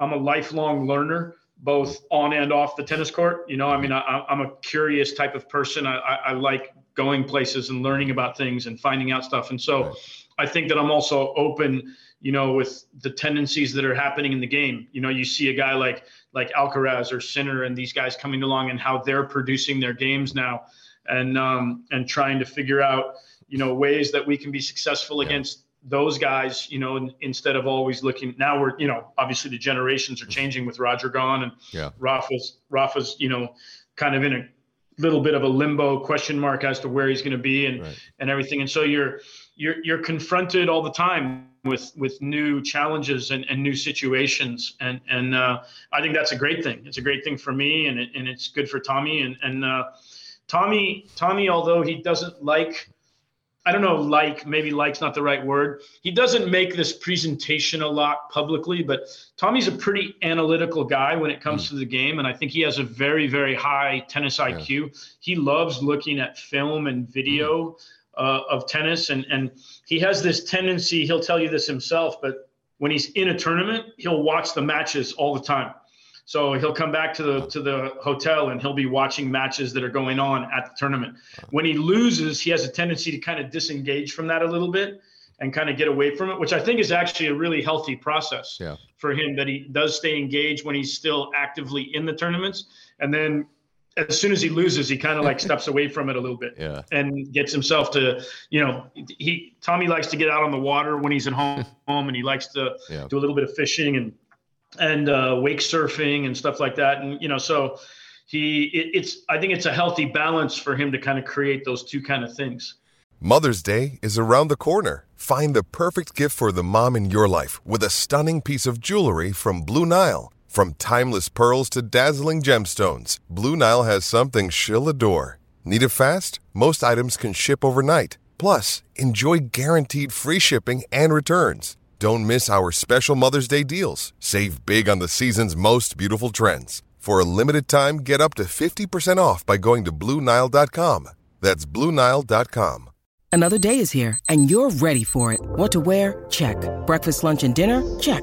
I'm a lifelong learner both on and off the tennis court. You know, I mean, I, am a curious type of person. I, I, I, like going places and learning about things and finding out stuff. And so I think that I'm also open, you know, with the tendencies that are happening in the game. You know, you see a guy like like Alcaraz or Sinner and these guys coming along and how they're producing their games now, and um, and trying to figure out you know ways that we can be successful yeah. against those guys. You know, instead of always looking. Now we're you know obviously the generations are changing with Roger gone and yeah. Rafa's Rafa's you know kind of in a little bit of a limbo question mark as to where he's going to be and right. and everything. And so you're you're you're confronted all the time with with new challenges and, and new situations and and uh, I think that's a great thing. It's a great thing for me and it, and it's good for Tommy and and uh, Tommy Tommy although he doesn't like I don't know like maybe like's not the right word. He doesn't make this presentation a lot publicly, but Tommy's a pretty analytical guy when it comes mm. to the game and I think he has a very very high tennis IQ. He loves looking at film and video. Mm uh, of tennis, and and he has this tendency. He'll tell you this himself, but when he's in a tournament, he'll watch the matches all the time. So he'll come back to the to the hotel and he'll be watching matches that are going on at the tournament. When he loses, he has a tendency to kind of disengage from that a little bit and kind of get away from it, which I think is actually a really healthy process yeah. for him that he does stay engaged when he's still actively in the tournaments. And then as soon as he loses, he kind of like steps away from it a little bit yeah. and gets himself to, you know, he Tommy likes to get out on the water when he's at home, home and he likes to yeah. do a little bit of fishing and and uh, wake surfing and stuff like that. And you know, so he it, it's I think it's a healthy balance for him to kind of create those two kind of things. Mother's Day is around the corner. Find the perfect gift for the mom in your life with a stunning piece of jewelry from Blue Nile. From timeless pearls to dazzling gemstones, Blue Nile has something she'll adore. Need it fast? Most items can ship overnight. Plus, enjoy guaranteed free shipping and returns. Don't miss our special Mother's Day deals. Save big on the season's most beautiful trends. For a limited time, get up to 50% off by going to Bluenile.com. That's Bluenile.com. Another day is here, and you're ready for it. What to wear? Check. Breakfast, lunch, and dinner? Check.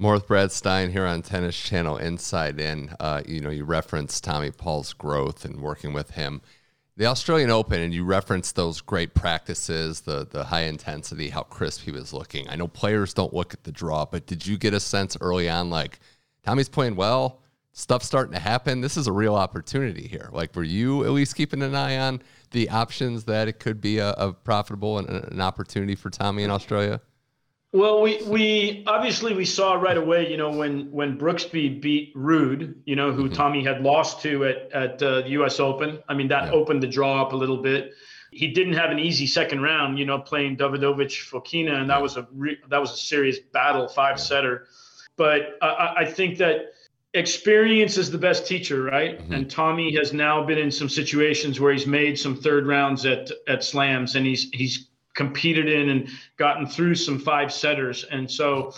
More with Brad Stine here on Tennis Channel Inside In. Uh, you know, you referenced Tommy Paul's growth and working with him. The Australian Open, and you referenced those great practices, the the high intensity, how crisp he was looking. I know players don't look at the draw, but did you get a sense early on like Tommy's playing well? Stuff's starting to happen. This is a real opportunity here. Like, were you at least keeping an eye on the options that it could be a, a profitable and an opportunity for Tommy in Australia? Well, we we obviously we saw right away, you know, when when Brooksby beat Ruud, you know, who mm-hmm. Tommy had lost to at at uh, the U.S. Open. I mean, that yeah. opened the draw up a little bit. He didn't have an easy second round, you know, playing Davidovich Fokina, and that was a re- that was a serious battle, five setter. But I, I think that experience is the best teacher, right? Mm-hmm. And Tommy has now been in some situations where he's made some third rounds at at slams, and he's he's competed in and gotten through some five setters. And so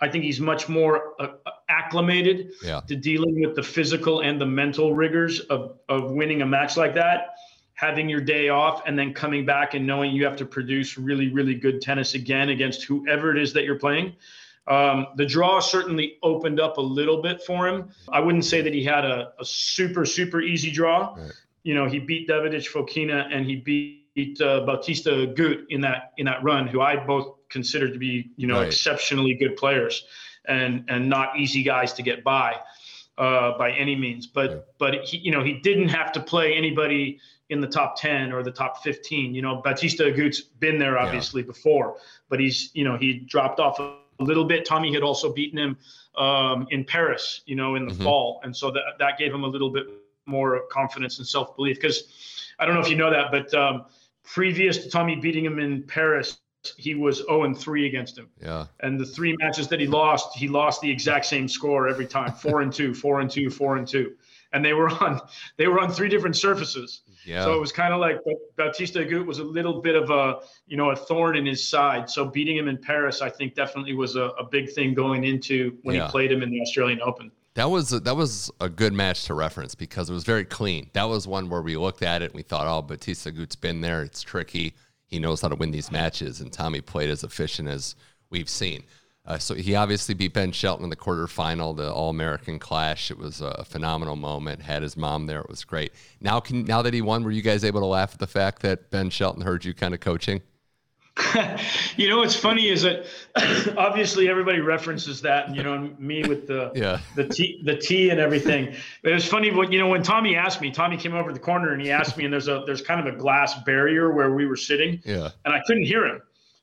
I think he's much more uh, acclimated yeah. to dealing with the physical and the mental rigors of, of winning a match like that, having your day off, and then coming back and knowing you have to produce really, really good tennis again against whoever it is that you're playing. Um, the draw certainly opened up a little bit for him. I wouldn't say that he had a, a super, super easy draw. Right. You know, he beat Davidovich Fokina and he beat beat uh, Bautista Agut in that in that run, who I both consider to be you know right. exceptionally good players and and not easy guys to get by uh, by any means. But yeah. but he, you know he didn't have to play anybody in the top 10 or the top 15. You know Bautista Agut's been there obviously yeah. before, but he's you know he dropped off a little bit. Tommy had also beaten him um, in Paris, you know, in the mm-hmm. fall, and so that that gave him a little bit more confidence and self belief because. I don't know if you know that, but um, previous to Tommy beating him in Paris, he was 0 and 3 against him. Yeah. And the three matches that he lost, he lost the exact same score every time. 4 and 2, 4 and 2, 4 and 2. And they were on they were on three different surfaces. Yeah. So it was kind of like Bautista Agut was a little bit of a, you know, a thorn in his side. So beating him in Paris, I think definitely was a, a big thing going into when yeah. he played him in the Australian Open. That was a, that was a good match to reference because it was very clean. That was one where we looked at it and we thought, "Oh, Bautista Agut's been there. It's tricky. He knows how to win these matches." And Tommy played as efficient as we've seen. Uh, so he obviously beat Ben Shelton in the quarterfinal, the All American Clash. It was a phenomenal moment. Had his mom there. It was great. Now, can now that he won, were you guys able to laugh at the fact that Ben Shelton heard you kind of coaching? you know what's funny is that obviously everybody references that, and you know me with the yeah. the tea the tea and everything. It was funny what you know when Tommy asked me. Tommy came over the corner and he asked me, and there's a there's kind of a glass barrier where we were sitting, yeah, and I couldn't hear him,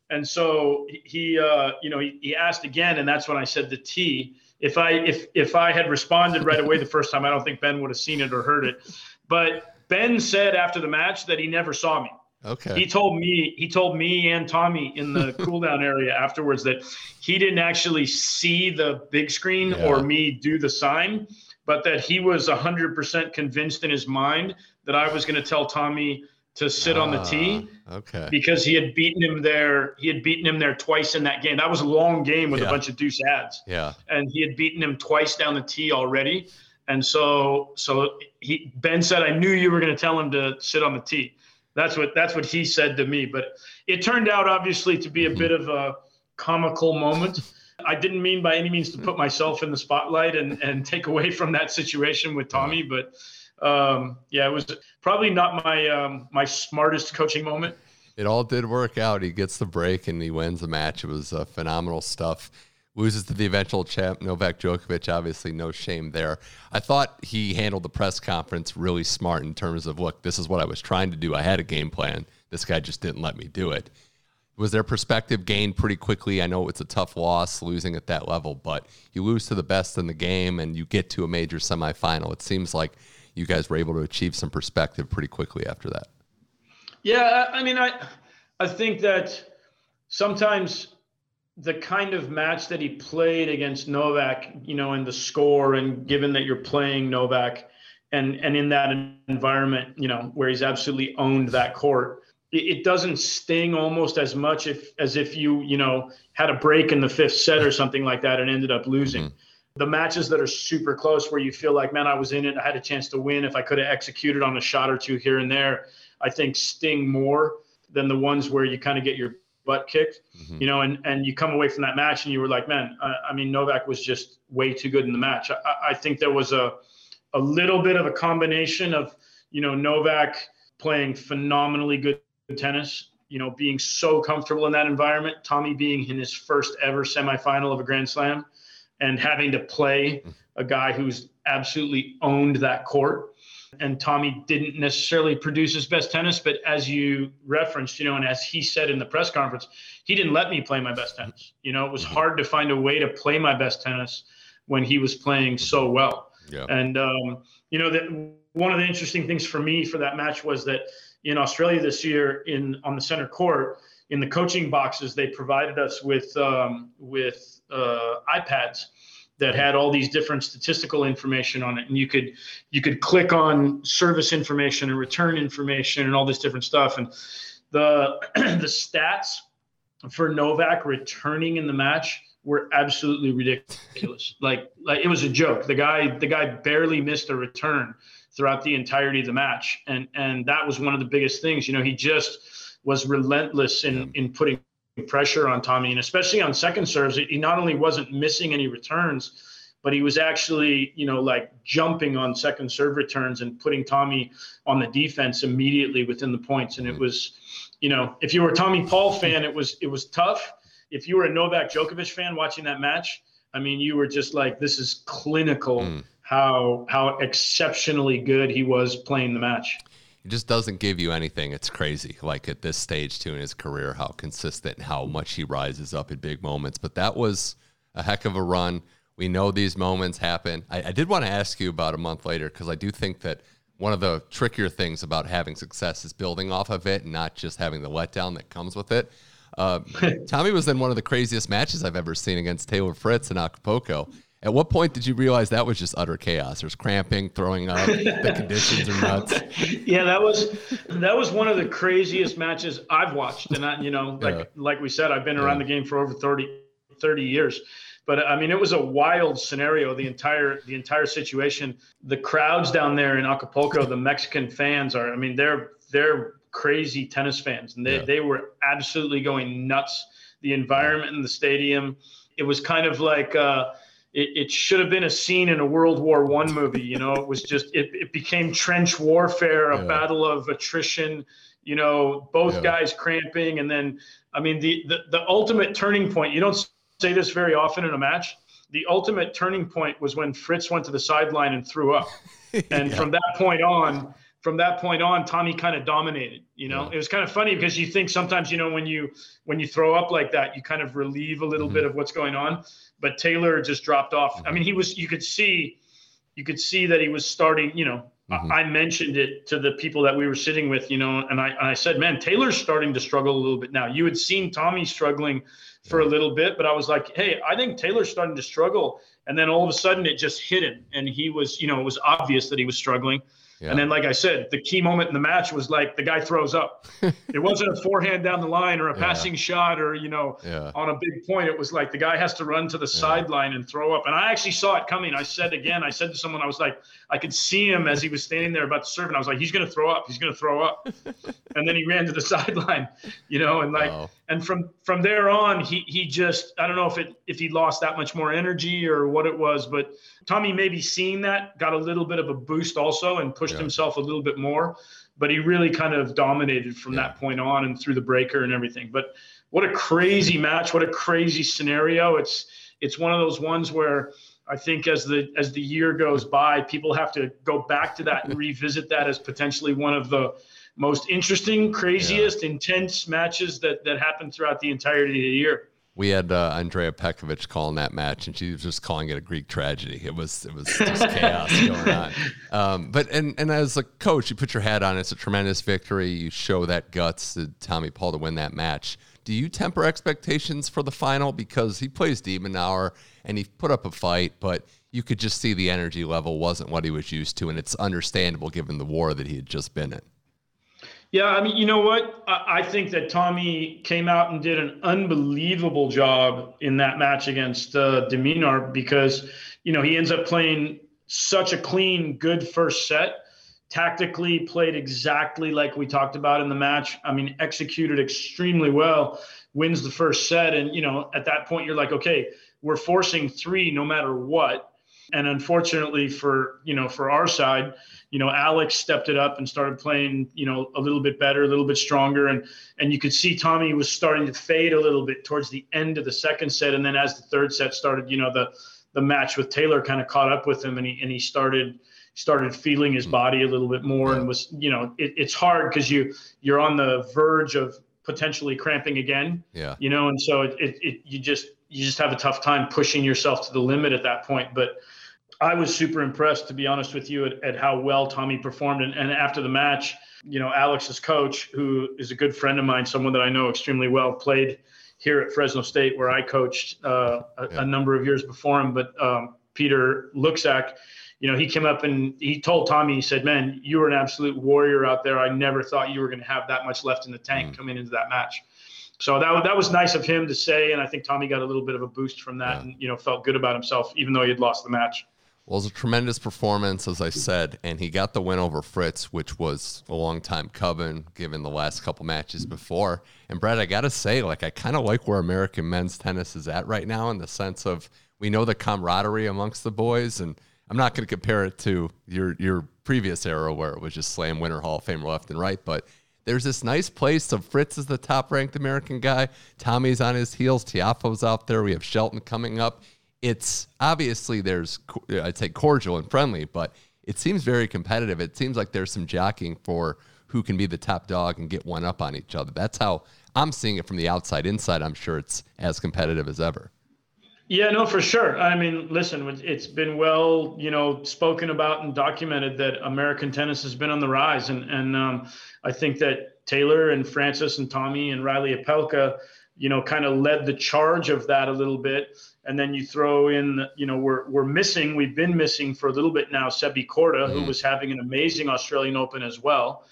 and so he uh, you know he, he asked again, and that's when I said the tea. If I if if I had responded right away the first time, I don't think Ben would have seen it or heard it. But Ben said after the match that he never saw me. Okay. He told me he told me and Tommy in the cool down area afterwards that he didn't actually see the big screen yeah. or me do the sign, but that he was 100% convinced in his mind that I was going to tell Tommy to sit uh, on the tee. Ah, okay. Because he had beaten him there. He had beaten him there twice in that game. That was a long game with yeah. a bunch of deuce ads. Yeah. And he had beaten him twice down the tee already. And so so he Ben said I knew you were going to tell him to sit on the tee. That's what that's what he said to me. But it turned out obviously to be a bit of a comical moment. I didn't mean by any means to put myself in the spotlight and and take away from that situation with Tommy, but um, yeah, it was probably not my um, my smartest coaching moment. It all did work out. He gets the break and he wins the match. It was uh, phenomenal stuff loses to the eventual champ Novak Djokovic. Obviously, no shame there. I thought he handled the press conference really smart in terms of, look, this is what I was trying to do. I had a game plan. This guy just didn't let me do it. Was there perspective gained pretty quickly? I know it's a tough loss losing at that level, but you lose to the best in the game and you get to a major semifinal. It seems like you guys were able to achieve some perspective pretty quickly after that. Yeah, I mean, I I think that sometimes the kind of match that he played against Novak, you know, in the score, and given that you're playing Novak, and and in that environment, you know, where he's absolutely owned that court, it, it doesn't sting almost as much if as if you you know had a break in the fifth set or something like that and ended up losing. Mm-hmm. The matches that are super close, where you feel like, man, I was in it, I had a chance to win. If I could have executed on a shot or two here and there, I think sting more than the ones where you kind of get your butt kicked, mm-hmm. you know, and, and you come away from that match and you were like, man, I, I mean, Novak was just way too good in the match. I, I think there was a, a little bit of a combination of, you know, Novak playing phenomenally good tennis, you know, being so comfortable in that environment, Tommy being in his first ever semifinal of a Grand Slam and having to play a guy who's absolutely owned that court and Tommy didn't necessarily produce his best tennis, but as you referenced, you know, and as he said in the press conference, he didn't let me play my best tennis. You know, it was hard to find a way to play my best tennis when he was playing so well. Yeah. And um, you know that one of the interesting things for me for that match was that in Australia this year, in on the center court, in the coaching boxes, they provided us with um, with uh, iPads that had all these different statistical information on it. And you could you could click on service information and return information and all this different stuff. And the the stats for Novak returning in the match were absolutely ridiculous. Like like it was a joke. The guy the guy barely missed a return throughout the entirety of the match. And and that was one of the biggest things. You know he just was relentless in in putting pressure on Tommy, and especially on second serves, he not only wasn't missing any returns, but he was actually, you know, like jumping on second serve returns and putting Tommy on the defense immediately within the points. And it mm-hmm. was, you know, if you were a Tommy Paul fan, it was it was tough. If you were a Novak Djokovic fan watching that match, I mean, you were just like, this is clinical. Mm. How how exceptionally good he was playing the match. He just doesn't give you anything. It's crazy. Like at this stage too in his career, how consistent and how much he rises up in big moments. But that was a heck of a run. We know these moments happen. I, I did want to ask you about a month later because I do think that one of the trickier things about having success is building off of it and not just having the letdown that comes with it. Uh, Tommy was in one of the craziest matches I've ever seen against Taylor Fritz in Acapulco. At what point did you realize that was just utter chaos? There's cramping, throwing up, the conditions are nuts. Yeah, that was that was one of the craziest matches I've watched. And I, you know, like yeah. like we said, I've been around yeah. the game for over 30, 30 years. But I mean, it was a wild scenario. The entire the entire situation. The crowds down there in Acapulco, the Mexican fans are. I mean, they're they're crazy tennis fans, and they yeah. they were absolutely going nuts. The environment in the stadium, it was kind of like. Uh, it, it should have been a scene in a World War One movie. You know, it was just it, it became trench warfare, a yeah. battle of attrition. You know, both yeah. guys cramping, and then I mean the, the the ultimate turning point. You don't say this very often in a match. The ultimate turning point was when Fritz went to the sideline and threw up, and yeah. from that point on, from that point on, Tommy kind of dominated. You know, it was kind of funny because you think sometimes, you know, when you when you throw up like that, you kind of relieve a little mm-hmm. bit of what's going on. But Taylor just dropped off. Mm-hmm. I mean, he was. You could see, you could see that he was starting. You know, mm-hmm. I, mentioned it to the people that we were sitting with. You know, and I and I said, man, Taylor's starting to struggle a little bit now. You had seen Tommy struggling for a little bit, but I was like, hey, I think Taylor's starting to struggle. And then all of a sudden, it just hit him, and he was, you know, it was obvious that he was struggling. Yeah. And then, like I said, the key moment in the match was like the guy throws up. it wasn't a forehand down the line or a yeah. passing shot or, you know, yeah. on a big point. It was like the guy has to run to the sideline and throw up. And I actually saw it coming. I said again, I said to someone, I was like, I could see him as he was standing there about to serve. And I was like, he's going to throw up. He's going to throw up. and then he ran to the sideline, you know, and like, oh. and from from there on, he he just, I don't know if it if he lost that much more energy or what it was, but Tommy maybe seeing that got a little bit of a boost also and pushed yeah. himself a little bit more. But he really kind of dominated from yeah. that point on and through the breaker and everything. But what a crazy match! What a crazy scenario! It's it's one of those ones where I think as the as the year goes by, people have to go back to that and revisit that as potentially one of the most interesting, craziest, yeah. intense matches that that happened throughout the entirety of the year we had uh, Andrea Petkovic calling that match, and she was just calling it a Greek tragedy. It was it was just chaos going on. Um, but and and as a coach, you put your hat on. It's a tremendous victory. You show that guts to Tommy Paul to win that match. Do you temper expectations for the final because he plays de Minaur and he put up a fight, but you could just see the energy level wasn't what he was used to, and it's understandable given the war that he had just been in. Yeah, I mean, you know what? I, I think that Tommy came out and did an unbelievable job in that match against uh, de Minaur because, you know, he ends up playing such a clean, good first set. tactically played exactly like we talked about in the match. I mean, executed extremely well, wins the first set. And, you know, at that point, you're like, okay, we're forcing three no matter what. And unfortunately for, you know, for our side, you know, Alex stepped it up and started playing, you know, a little bit better, a little bit stronger. And and you could see Tommy was starting to fade a little bit towards the end of the second set. And then as the third set started, you know, the the match with Taylor kind of caught up with him and he and he started started feeling his hmm. body a little bit more and was you know it, it's hard because you you're on the verge of potentially cramping again. Yeah. You know and so it, it, it you just you just have a tough time pushing yourself to the limit at that point. But i was super impressed to be honest with you at, at how well tommy performed and, and after the match you know alex's coach who is a good friend of mine someone that i know extremely well played here at fresno state where i coached uh, a, yeah. a, number of years before him but um, peter Luczak you know, he came up and he told Tommy, he said, "Man, you were an absolute warrior out there. I never thought you were going to have that much left in the tank mm. coming into that match." So that that was nice of him to say, and I think Tommy got a little bit of a boost from that, yeah. and you know, felt good about himself, even though he had lost the match. Well, it was a tremendous performance, as I said, and he got the win over Fritz, which was a long time coming, given the last couple matches before. And Brad, I gotta say, like, I kind of like where American men's tennis is at right now, in the sense of we know the camaraderie amongst the boys, and I'm not going to compare it to your your previous era where it was just slam winner Hall of Famer left and right, but there's this nice place. So Fritz is the top ranked American guy. Tommy's on his heels. Tiafoe's out there. We have Shelton coming up. It's obviously there's I'd say cordial and friendly, but it seems very competitive. It seems like there's some jockeying for who can be the top dog and get one up on each other. That's how I'm seeing it from the outside. Inside, I'm sure it's as competitive as ever. Yeah, no, for sure. I mean, listen, it's been well, you know, spoken about and documented that American tennis has been on the rise, and and um, I think that Taylor and Francis and Tommy and Reilly Opelka, you know, kind of led the charge of that a little bit. And then you throw in, you know, we're we're missing, we've been missing for a little bit now, Sebi Korda, mm-hmm. who was having an amazing Australian Open as well.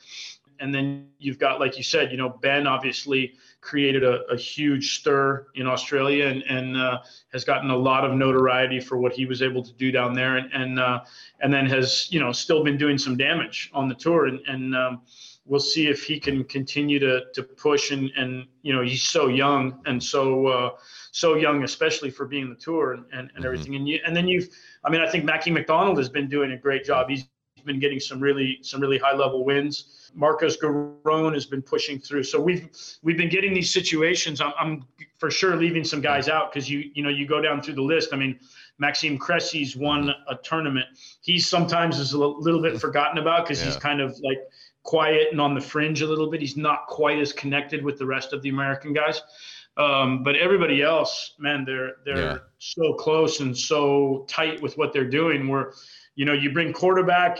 And then you've got, like you said, you know, Ben obviously created a, a huge stir in Australia and, and uh, has gotten a lot of notoriety for what he was able to do down there, and and uh, and then has you know still been doing some damage on the tour, and and um, we'll see if he can continue to to push and and you know he's so young and so. Uh, so young, especially for being the tour and, and, and mm-hmm. everything. And you, and then you've, I mean, I think Mackie McDonald has been doing a great job. He's been getting some really, some really high level wins. Marcos Giron has been pushing through. So we've we've been getting these situations. I'm, I'm for sure leaving some guys out because you you know you go down through the list. I mean, Maxime Cressy's won a tournament. He sometimes is a little bit forgotten about because yeah. he's kind of like quiet and on the fringe a little bit. He's not quite as connected with the rest of the American guys. Um, but everybody else, man, they're they're yeah. so close and so tight with what they're doing. Where, you know, you bring quarterback,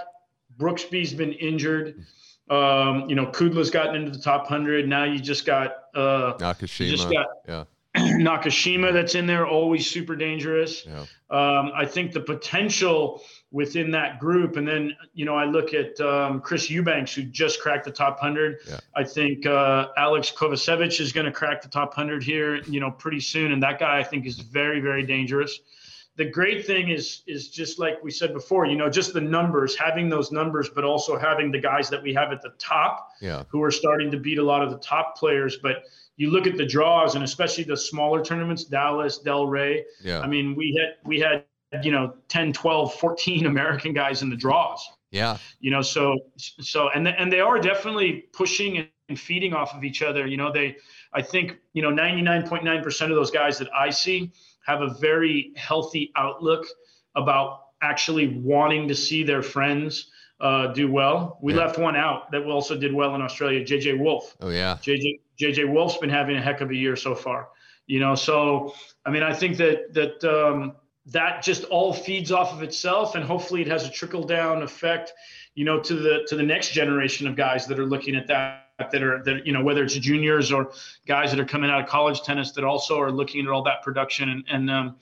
Brooksby's been injured. Um, you know, Kudla's gotten into the top hundred. Now you just got uh, Nakashima. just got yeah. Nakashima that's in there, always super dangerous. Yeah. Um, I think the potential within that group, and then you know, I look at um, Chris Eubanks who just cracked the top hundred. Yeah. I think uh, Alex Kovacevic is going to crack the top hundred here, you know, pretty soon, and that guy I think is very, very dangerous the great thing is is just like we said before you know just the numbers having those numbers but also having the guys that we have at the top yeah. who are starting to beat a lot of the top players but you look at the draws and especially the smaller tournaments dallas delray yeah i mean we had we had you know 10 12 14 american guys in the draws yeah you know so so and and they are definitely pushing and feeding off of each other you know they i think you know 99.9% of those guys that i see have a very healthy outlook about actually wanting to see their friends uh, do well. We yeah. left one out that also did well in Australia, JJ Wolf. Oh yeah. JJ JJ Wolf's been having a heck of a year so far. You know, so I mean, I think that that um, that just all feeds off of itself, and hopefully it has a trickle down effect, you know, to the to the next generation of guys that are looking at that that are that you know whether it's juniors or guys that are coming out of college tennis that also are looking at all that production. And and um,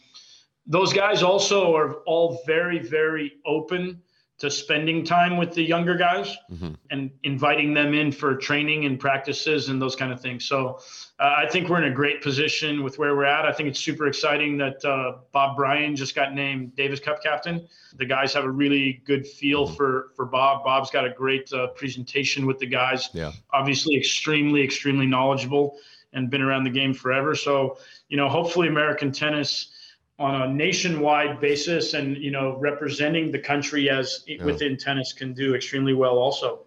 those guys also are all very very open to spending time with the younger guys mm-hmm. and inviting them in for training and practices and those kind of things. So uh, I think we're in a great position with where we're at. I think it's super exciting that uh, Bob Bryan just got named Davis Cup captain. The guys have a really good feel mm-hmm. for for Bob. Bob's got a great uh, presentation with the guys. Yeah. Obviously, extremely extremely knowledgeable and been around the game forever. So you know, hopefully, American tennis on a nationwide basis and you know representing the country as within tennis can do extremely well also.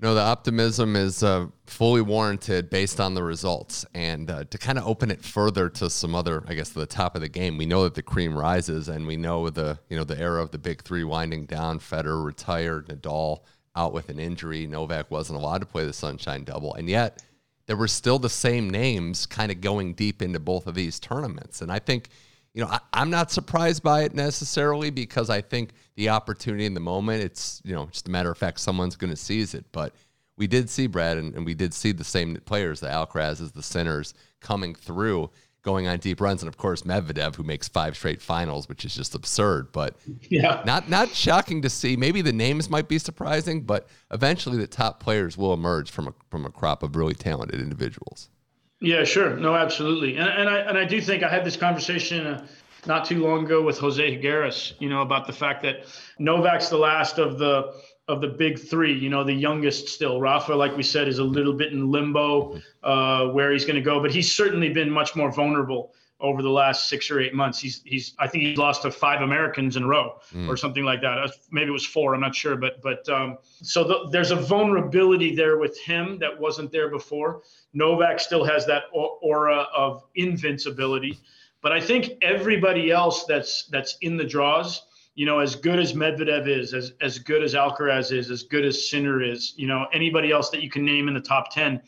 No the optimism is uh, fully warranted based on the results. And uh, to kind of open it further to some other i guess the top of the game we know that the cream rises and we know the you know the era of the big three winding down federer retired nadal out with an injury novak wasn't allowed to play the sunshine double. And yet there were still the same names kind of going deep into both of these tournaments. And i think you know, I, am not surprised by it necessarily because I think the opportunity in the moment, it's, you know, just a matter of fact, someone's going to seize it. But we did see Brad, and, and we did see the same players, the Alcarazes, the Sinners, coming through, going on deep runs, and of course Medvedev, who makes five straight finals, which is just absurd. But yeah, not not shocking to see. Maybe the names might be surprising, but eventually the top players will emerge from a from a crop of really talented individuals. Yeah, sure. No, absolutely. And, and I and I do think I had this conversation uh, not too long ago with Jose Higueras, you know, about the fact that Novak's the last of the of the big three, you know, the youngest still. Rafa, like we said, is a little bit in limbo uh, where he's going to go, but he's certainly been much more vulnerable over the last six or eight months. He's he's I think he's lost to five Americans in a row mm. or something like that. Maybe it was four. I'm not sure, but but um, so the, there's a vulnerability there with him that wasn't there before. Novak still has that aura of invincibility, but I think everybody else that's that's in the draws. You know, as good as Medvedev is, as as good as Alcaraz is, as good as Sinner is, you know, anybody else that you can name in the top ten,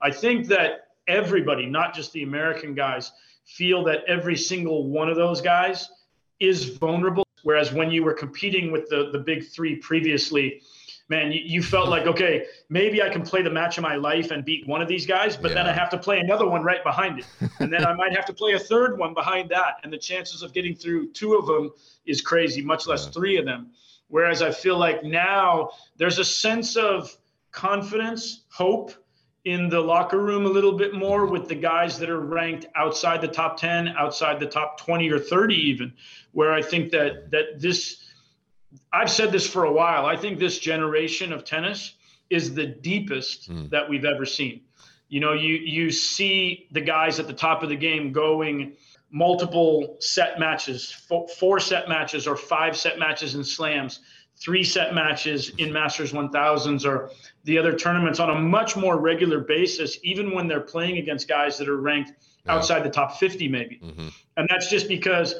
I think that everybody, not just the American guys, feel that every single one of those guys is vulnerable. Whereas when you were competing with the the big three previously, man, you, you felt like okay, maybe I can play the match of my life and beat one of these guys, but yeah. then I have to play another one right behind it, and then I might have to play a third one behind that, and the chances of getting through two of them is crazy, much less yeah. three of them. Whereas I feel like now there's a sense of confidence, hope, in the locker room a little bit more with the guys that are ranked outside the top 10 outside the top 20 or 30 even where i think that that this i've said this for a while i think this generation of tennis is the deepest mm. that we've ever seen you know you you see the guys at the top of the game going multiple set matches four set matches or five set matches in slams three set matches in Masters 1000s or the other tournaments on a much more regular basis, even when they're playing against guys that are ranked yeah. outside the top 50, maybe. Mm-hmm. And that's just because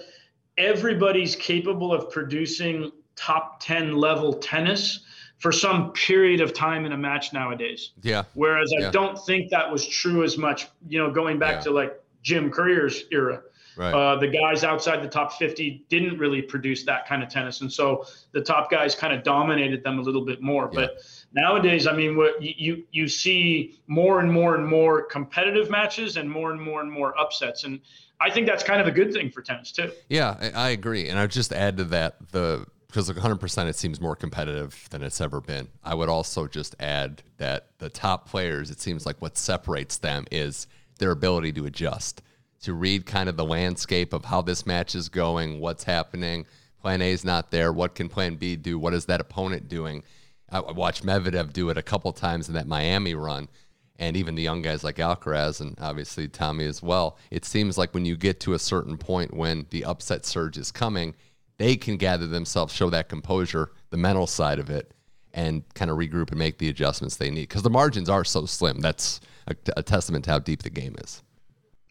everybody's capable of producing top 10 level tennis for some period of time in a match nowadays. Yeah. Whereas yeah. I don't think that was true as much, you know, going back yeah. to like Jim Courier's era. Right. Uh, the guys outside the top 50 didn't really produce that kind of tennis. And so the top guys kind of dominated them a little bit more. Yeah. But nowadays, I mean, what you, you see more and more and more competitive matches and more and more and more upsets. And I think that's kind of a good thing for tennis too. Yeah, I, I agree. And I'd just add to that the because like 100% it seems more competitive than it's ever been. I would also just add that the top players, it seems like what separates them is their ability to adjust to read kind of the landscape of how this match is going, what's happening. Plan A is not there. What can Plan B do? What is that opponent doing? I watched Medvedev do it a couple times in that Miami run, and even the young guys like Alcaraz and obviously Tommy as well. It seems like when you get to a certain point when the upset surge is coming, they can gather themselves, show that composure, the mental side of it, and kind of regroup and make the adjustments they need because the margins are so slim. That's a, a testament to how deep the game is.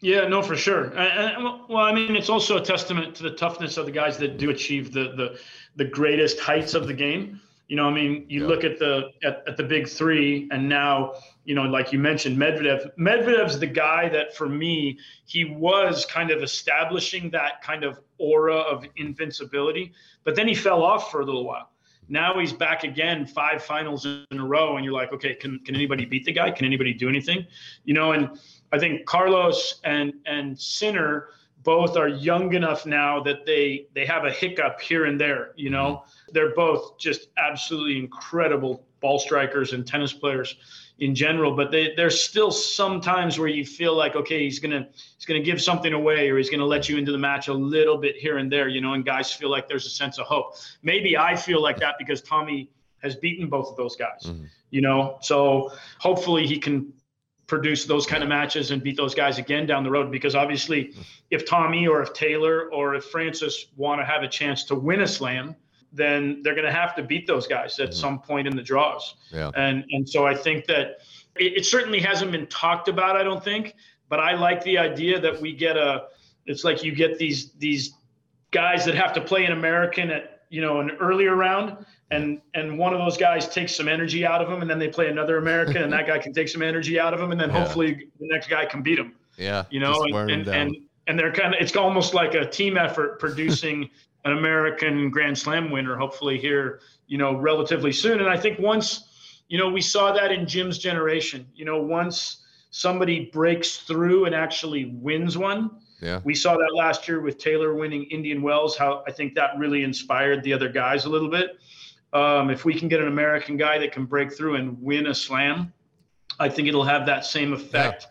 Yeah, no, for sure. And, well, I mean, it's also a testament to the toughness of the guys that do achieve the the, the greatest heights of the game. You know, I mean, you yeah. look at the at, at the big three, and now, you know, like you mentioned, Medvedev. Medvedev's the guy that, for me, he was kind of establishing that kind of aura of invincibility, but then he fell off for a little while. Now he's back again, five finals in a row, and you're like, okay, can can anybody beat the guy? Can anybody do anything? You know, and I think Carlos and and Sinner both are young enough now that they they have a hiccup here and there. You know, mm-hmm. they're both just absolutely incredible ball strikers and tennis players in general. But they, there's still some times where you feel like, okay, he's gonna he's gonna give something away, or he's gonna let you into the match a little bit here and there. You know, and guys feel like there's a sense of hope. Maybe I feel like that because Tommy has beaten both of those guys. Mm-hmm. You know, so hopefully he can produce those kind of matches and beat those guys again down the road because obviously if Tommy or if Taylor or if Francis want to have a chance to win a slam then they're going to have to beat those guys at mm-hmm. some point in the draws. Yeah. And and so I think that it, it, certainly hasn't been talked about. I don't think, but I like the idea that we get a. It's like you get these these guys that have to play an American at you know an earlier round, and and one of those guys takes some energy out of them, and then they play another American, and that guy can take some energy out of them, and then yeah. hopefully the next guy can beat him. Yeah. You know, and and, and and they're kind of it's almost like a team effort producing an American Grand Slam winner, hopefully here, you know, relatively soon. And I think once, you know, we saw that in Jim's generation. You know, once somebody breaks through and actually wins one. Yeah. We saw that last year with Taylor winning Indian Wells. How I think that really inspired the other guys a little bit. Um, if we can get an American guy that can break through and win a slam, I think it'll have that same effect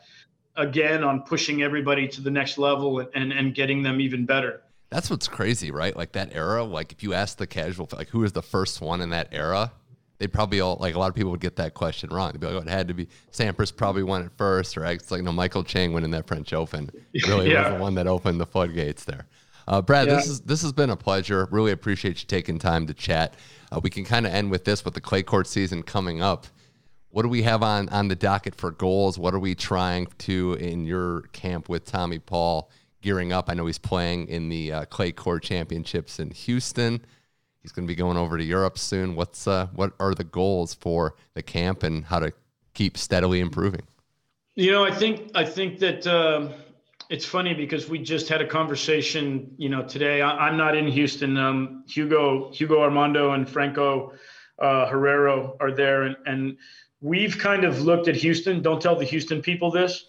yeah. again on pushing everybody to the next level and, and, and getting them even better. That's what's crazy, right? Like that era. Like if you ask the casual, like who was the first one in that era, they'd probably all like a lot of people would get that question wrong. They'd be like, oh, it had to be Sampras probably won it first, or it's like no Michael Chang winning that French Open. Really yeah. was the one that opened the floodgates there. Uh, Brad, yeah. this is this has been a pleasure. Really appreciate you taking time to chat. Uh, we can kind of end with this with the clay court season coming up. What do we have on on the docket for goals? What are we trying to in your camp with Tommy Paul? gearing up. I know he's playing in the uh, clay court championships in Houston. He's going to be going over to Europe soon. What's uh, what are the goals for the camp and how to keep steadily improving? You know, I think I think that uh, it's funny because we just had a conversation. You know, today I, am not in Houston. Um, Hugo Hugo Armando and Franco uh, Herrero are there, and, and we've kind of looked at Houston. Don't tell the Houston people this,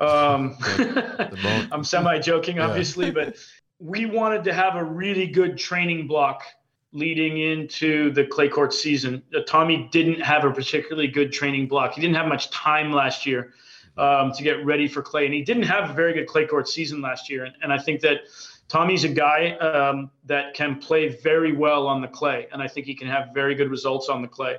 um, I'm semi joking, obviously, yeah. but we wanted to have a really good training block leading into the clay court season. Uh, Tommy didn't have a particularly good training block. He didn't have much time last year um, to get ready for clay, and he didn't have a very good clay court season last year. And, and I think that Tommy's a guy um, that can play very well on the clay, and I think he can have very good results on the clay.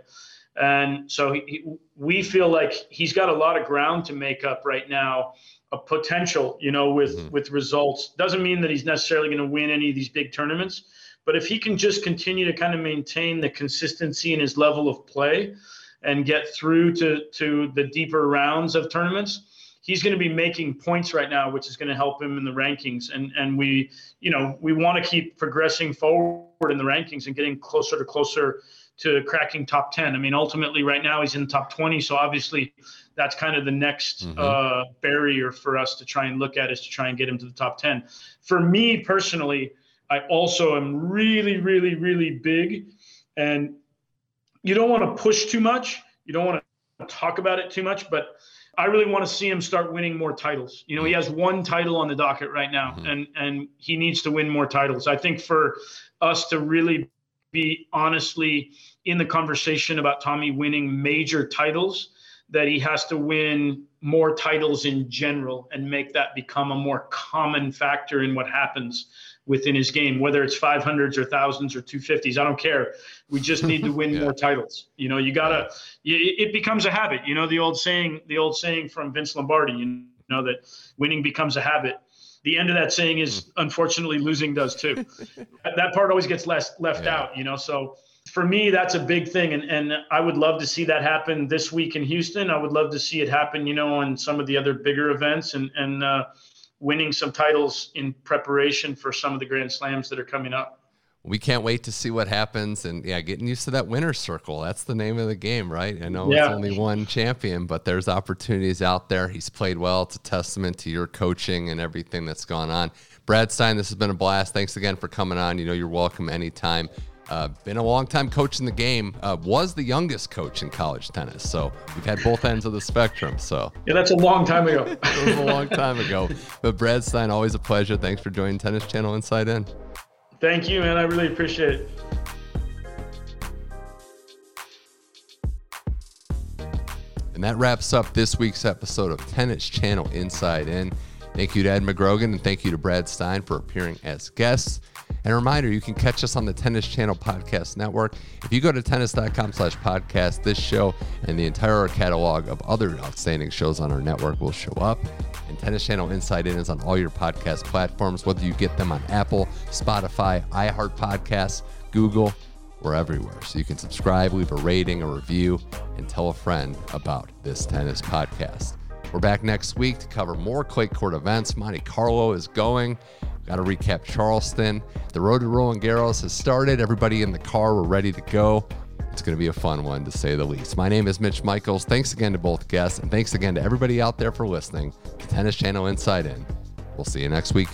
And so he, he, we feel like he's got a lot of ground to make up right now, a potential, you know, with mm-hmm. with results. Doesn't mean that he's necessarily going to win any of these big tournaments, but if he can just continue to kind of maintain the consistency in his level of play and get through to to the deeper rounds of tournaments, he's going to be making points right now, which is going to help him in the rankings. And and we, you know, we want to keep progressing forward in the rankings and getting closer to closer to cracking top 10. I mean, ultimately, right now he's in top 20. So obviously, that's kind of the next mm-hmm. uh, barrier for us to try and look at is to try and get him to the top 10. For me personally, I also am really, really, really big. And you don't want to push too much. You don't want to talk about it too much, but I really want to see him start winning more titles. You know, he has one title on the docket right now, mm-hmm. and and he needs to win more titles. I think for us to really be honestly in the conversation about Tommy winning major titles, that he has to win more titles in general and make that become a more common factor in what happens within his game, whether it's 500s or thousands or 250s. I don't care. We just need to win yeah. more titles. You know, you gotta. It becomes a habit. You know, the old saying, the old saying from Vince Lombardi. You know that winning becomes a habit the end of that saying is mm. unfortunately losing does too. that part always gets less left yeah. out, you know. So for me, that's a big thing, and and I would love to see that happen this week in Houston. I would love to see it happen, you know, on some of the other bigger events, and and uh, winning some titles in preparation for some of the Grand Slams that are coming up. We can't wait to see what happens and yeah getting used to that winner's circle. That's the name of the game right? I know yeah. it's only one champion but there's opportunities out there. He's played well. It's a testament to your coaching and everything that's gone on. Brad Stine this has been a blast. Thanks again for coming on. You know you're welcome anytime Uh, been a long time coach in the game. Uh, was the youngest coach in college tennis. So we've had both ends of the spectrum. So yeah, that's a long time ago. it was a long time ago. But Brad Stine, always a pleasure. Thanks for joining Tennis Channel Inside In. Thank you, man. I really appreciate it. And that wraps up this week's episode of Tennis Channel Inside In. Thank you to Ed McGrogan and thank you to Brad Stine for appearing as guests. And a reminder, you can catch us on the Tennis Channel Podcast Network. If you go to tennis.com slash podcast, this show and the entire catalog of other outstanding shows on our network will show up. And Tennis Channel Inside In is on all your podcast platforms, whether you get them on Apple, Spotify, iHeart Podcasts, Google, we're everywhere. So you can subscribe, leave a rating, a review, and tell a friend about this tennis podcast. We're back next week to cover more clay court events. Monte Carlo is going. Got to recap Charleston. The road to Roland Garros has started. Everybody in the car, we're ready to go. It's going to be a fun one to say the least. My name is Mitch Michals. Thanks again to both guests, and thanks again to everybody out there for listening to Tennis Channel Inside In. We'll see you next week.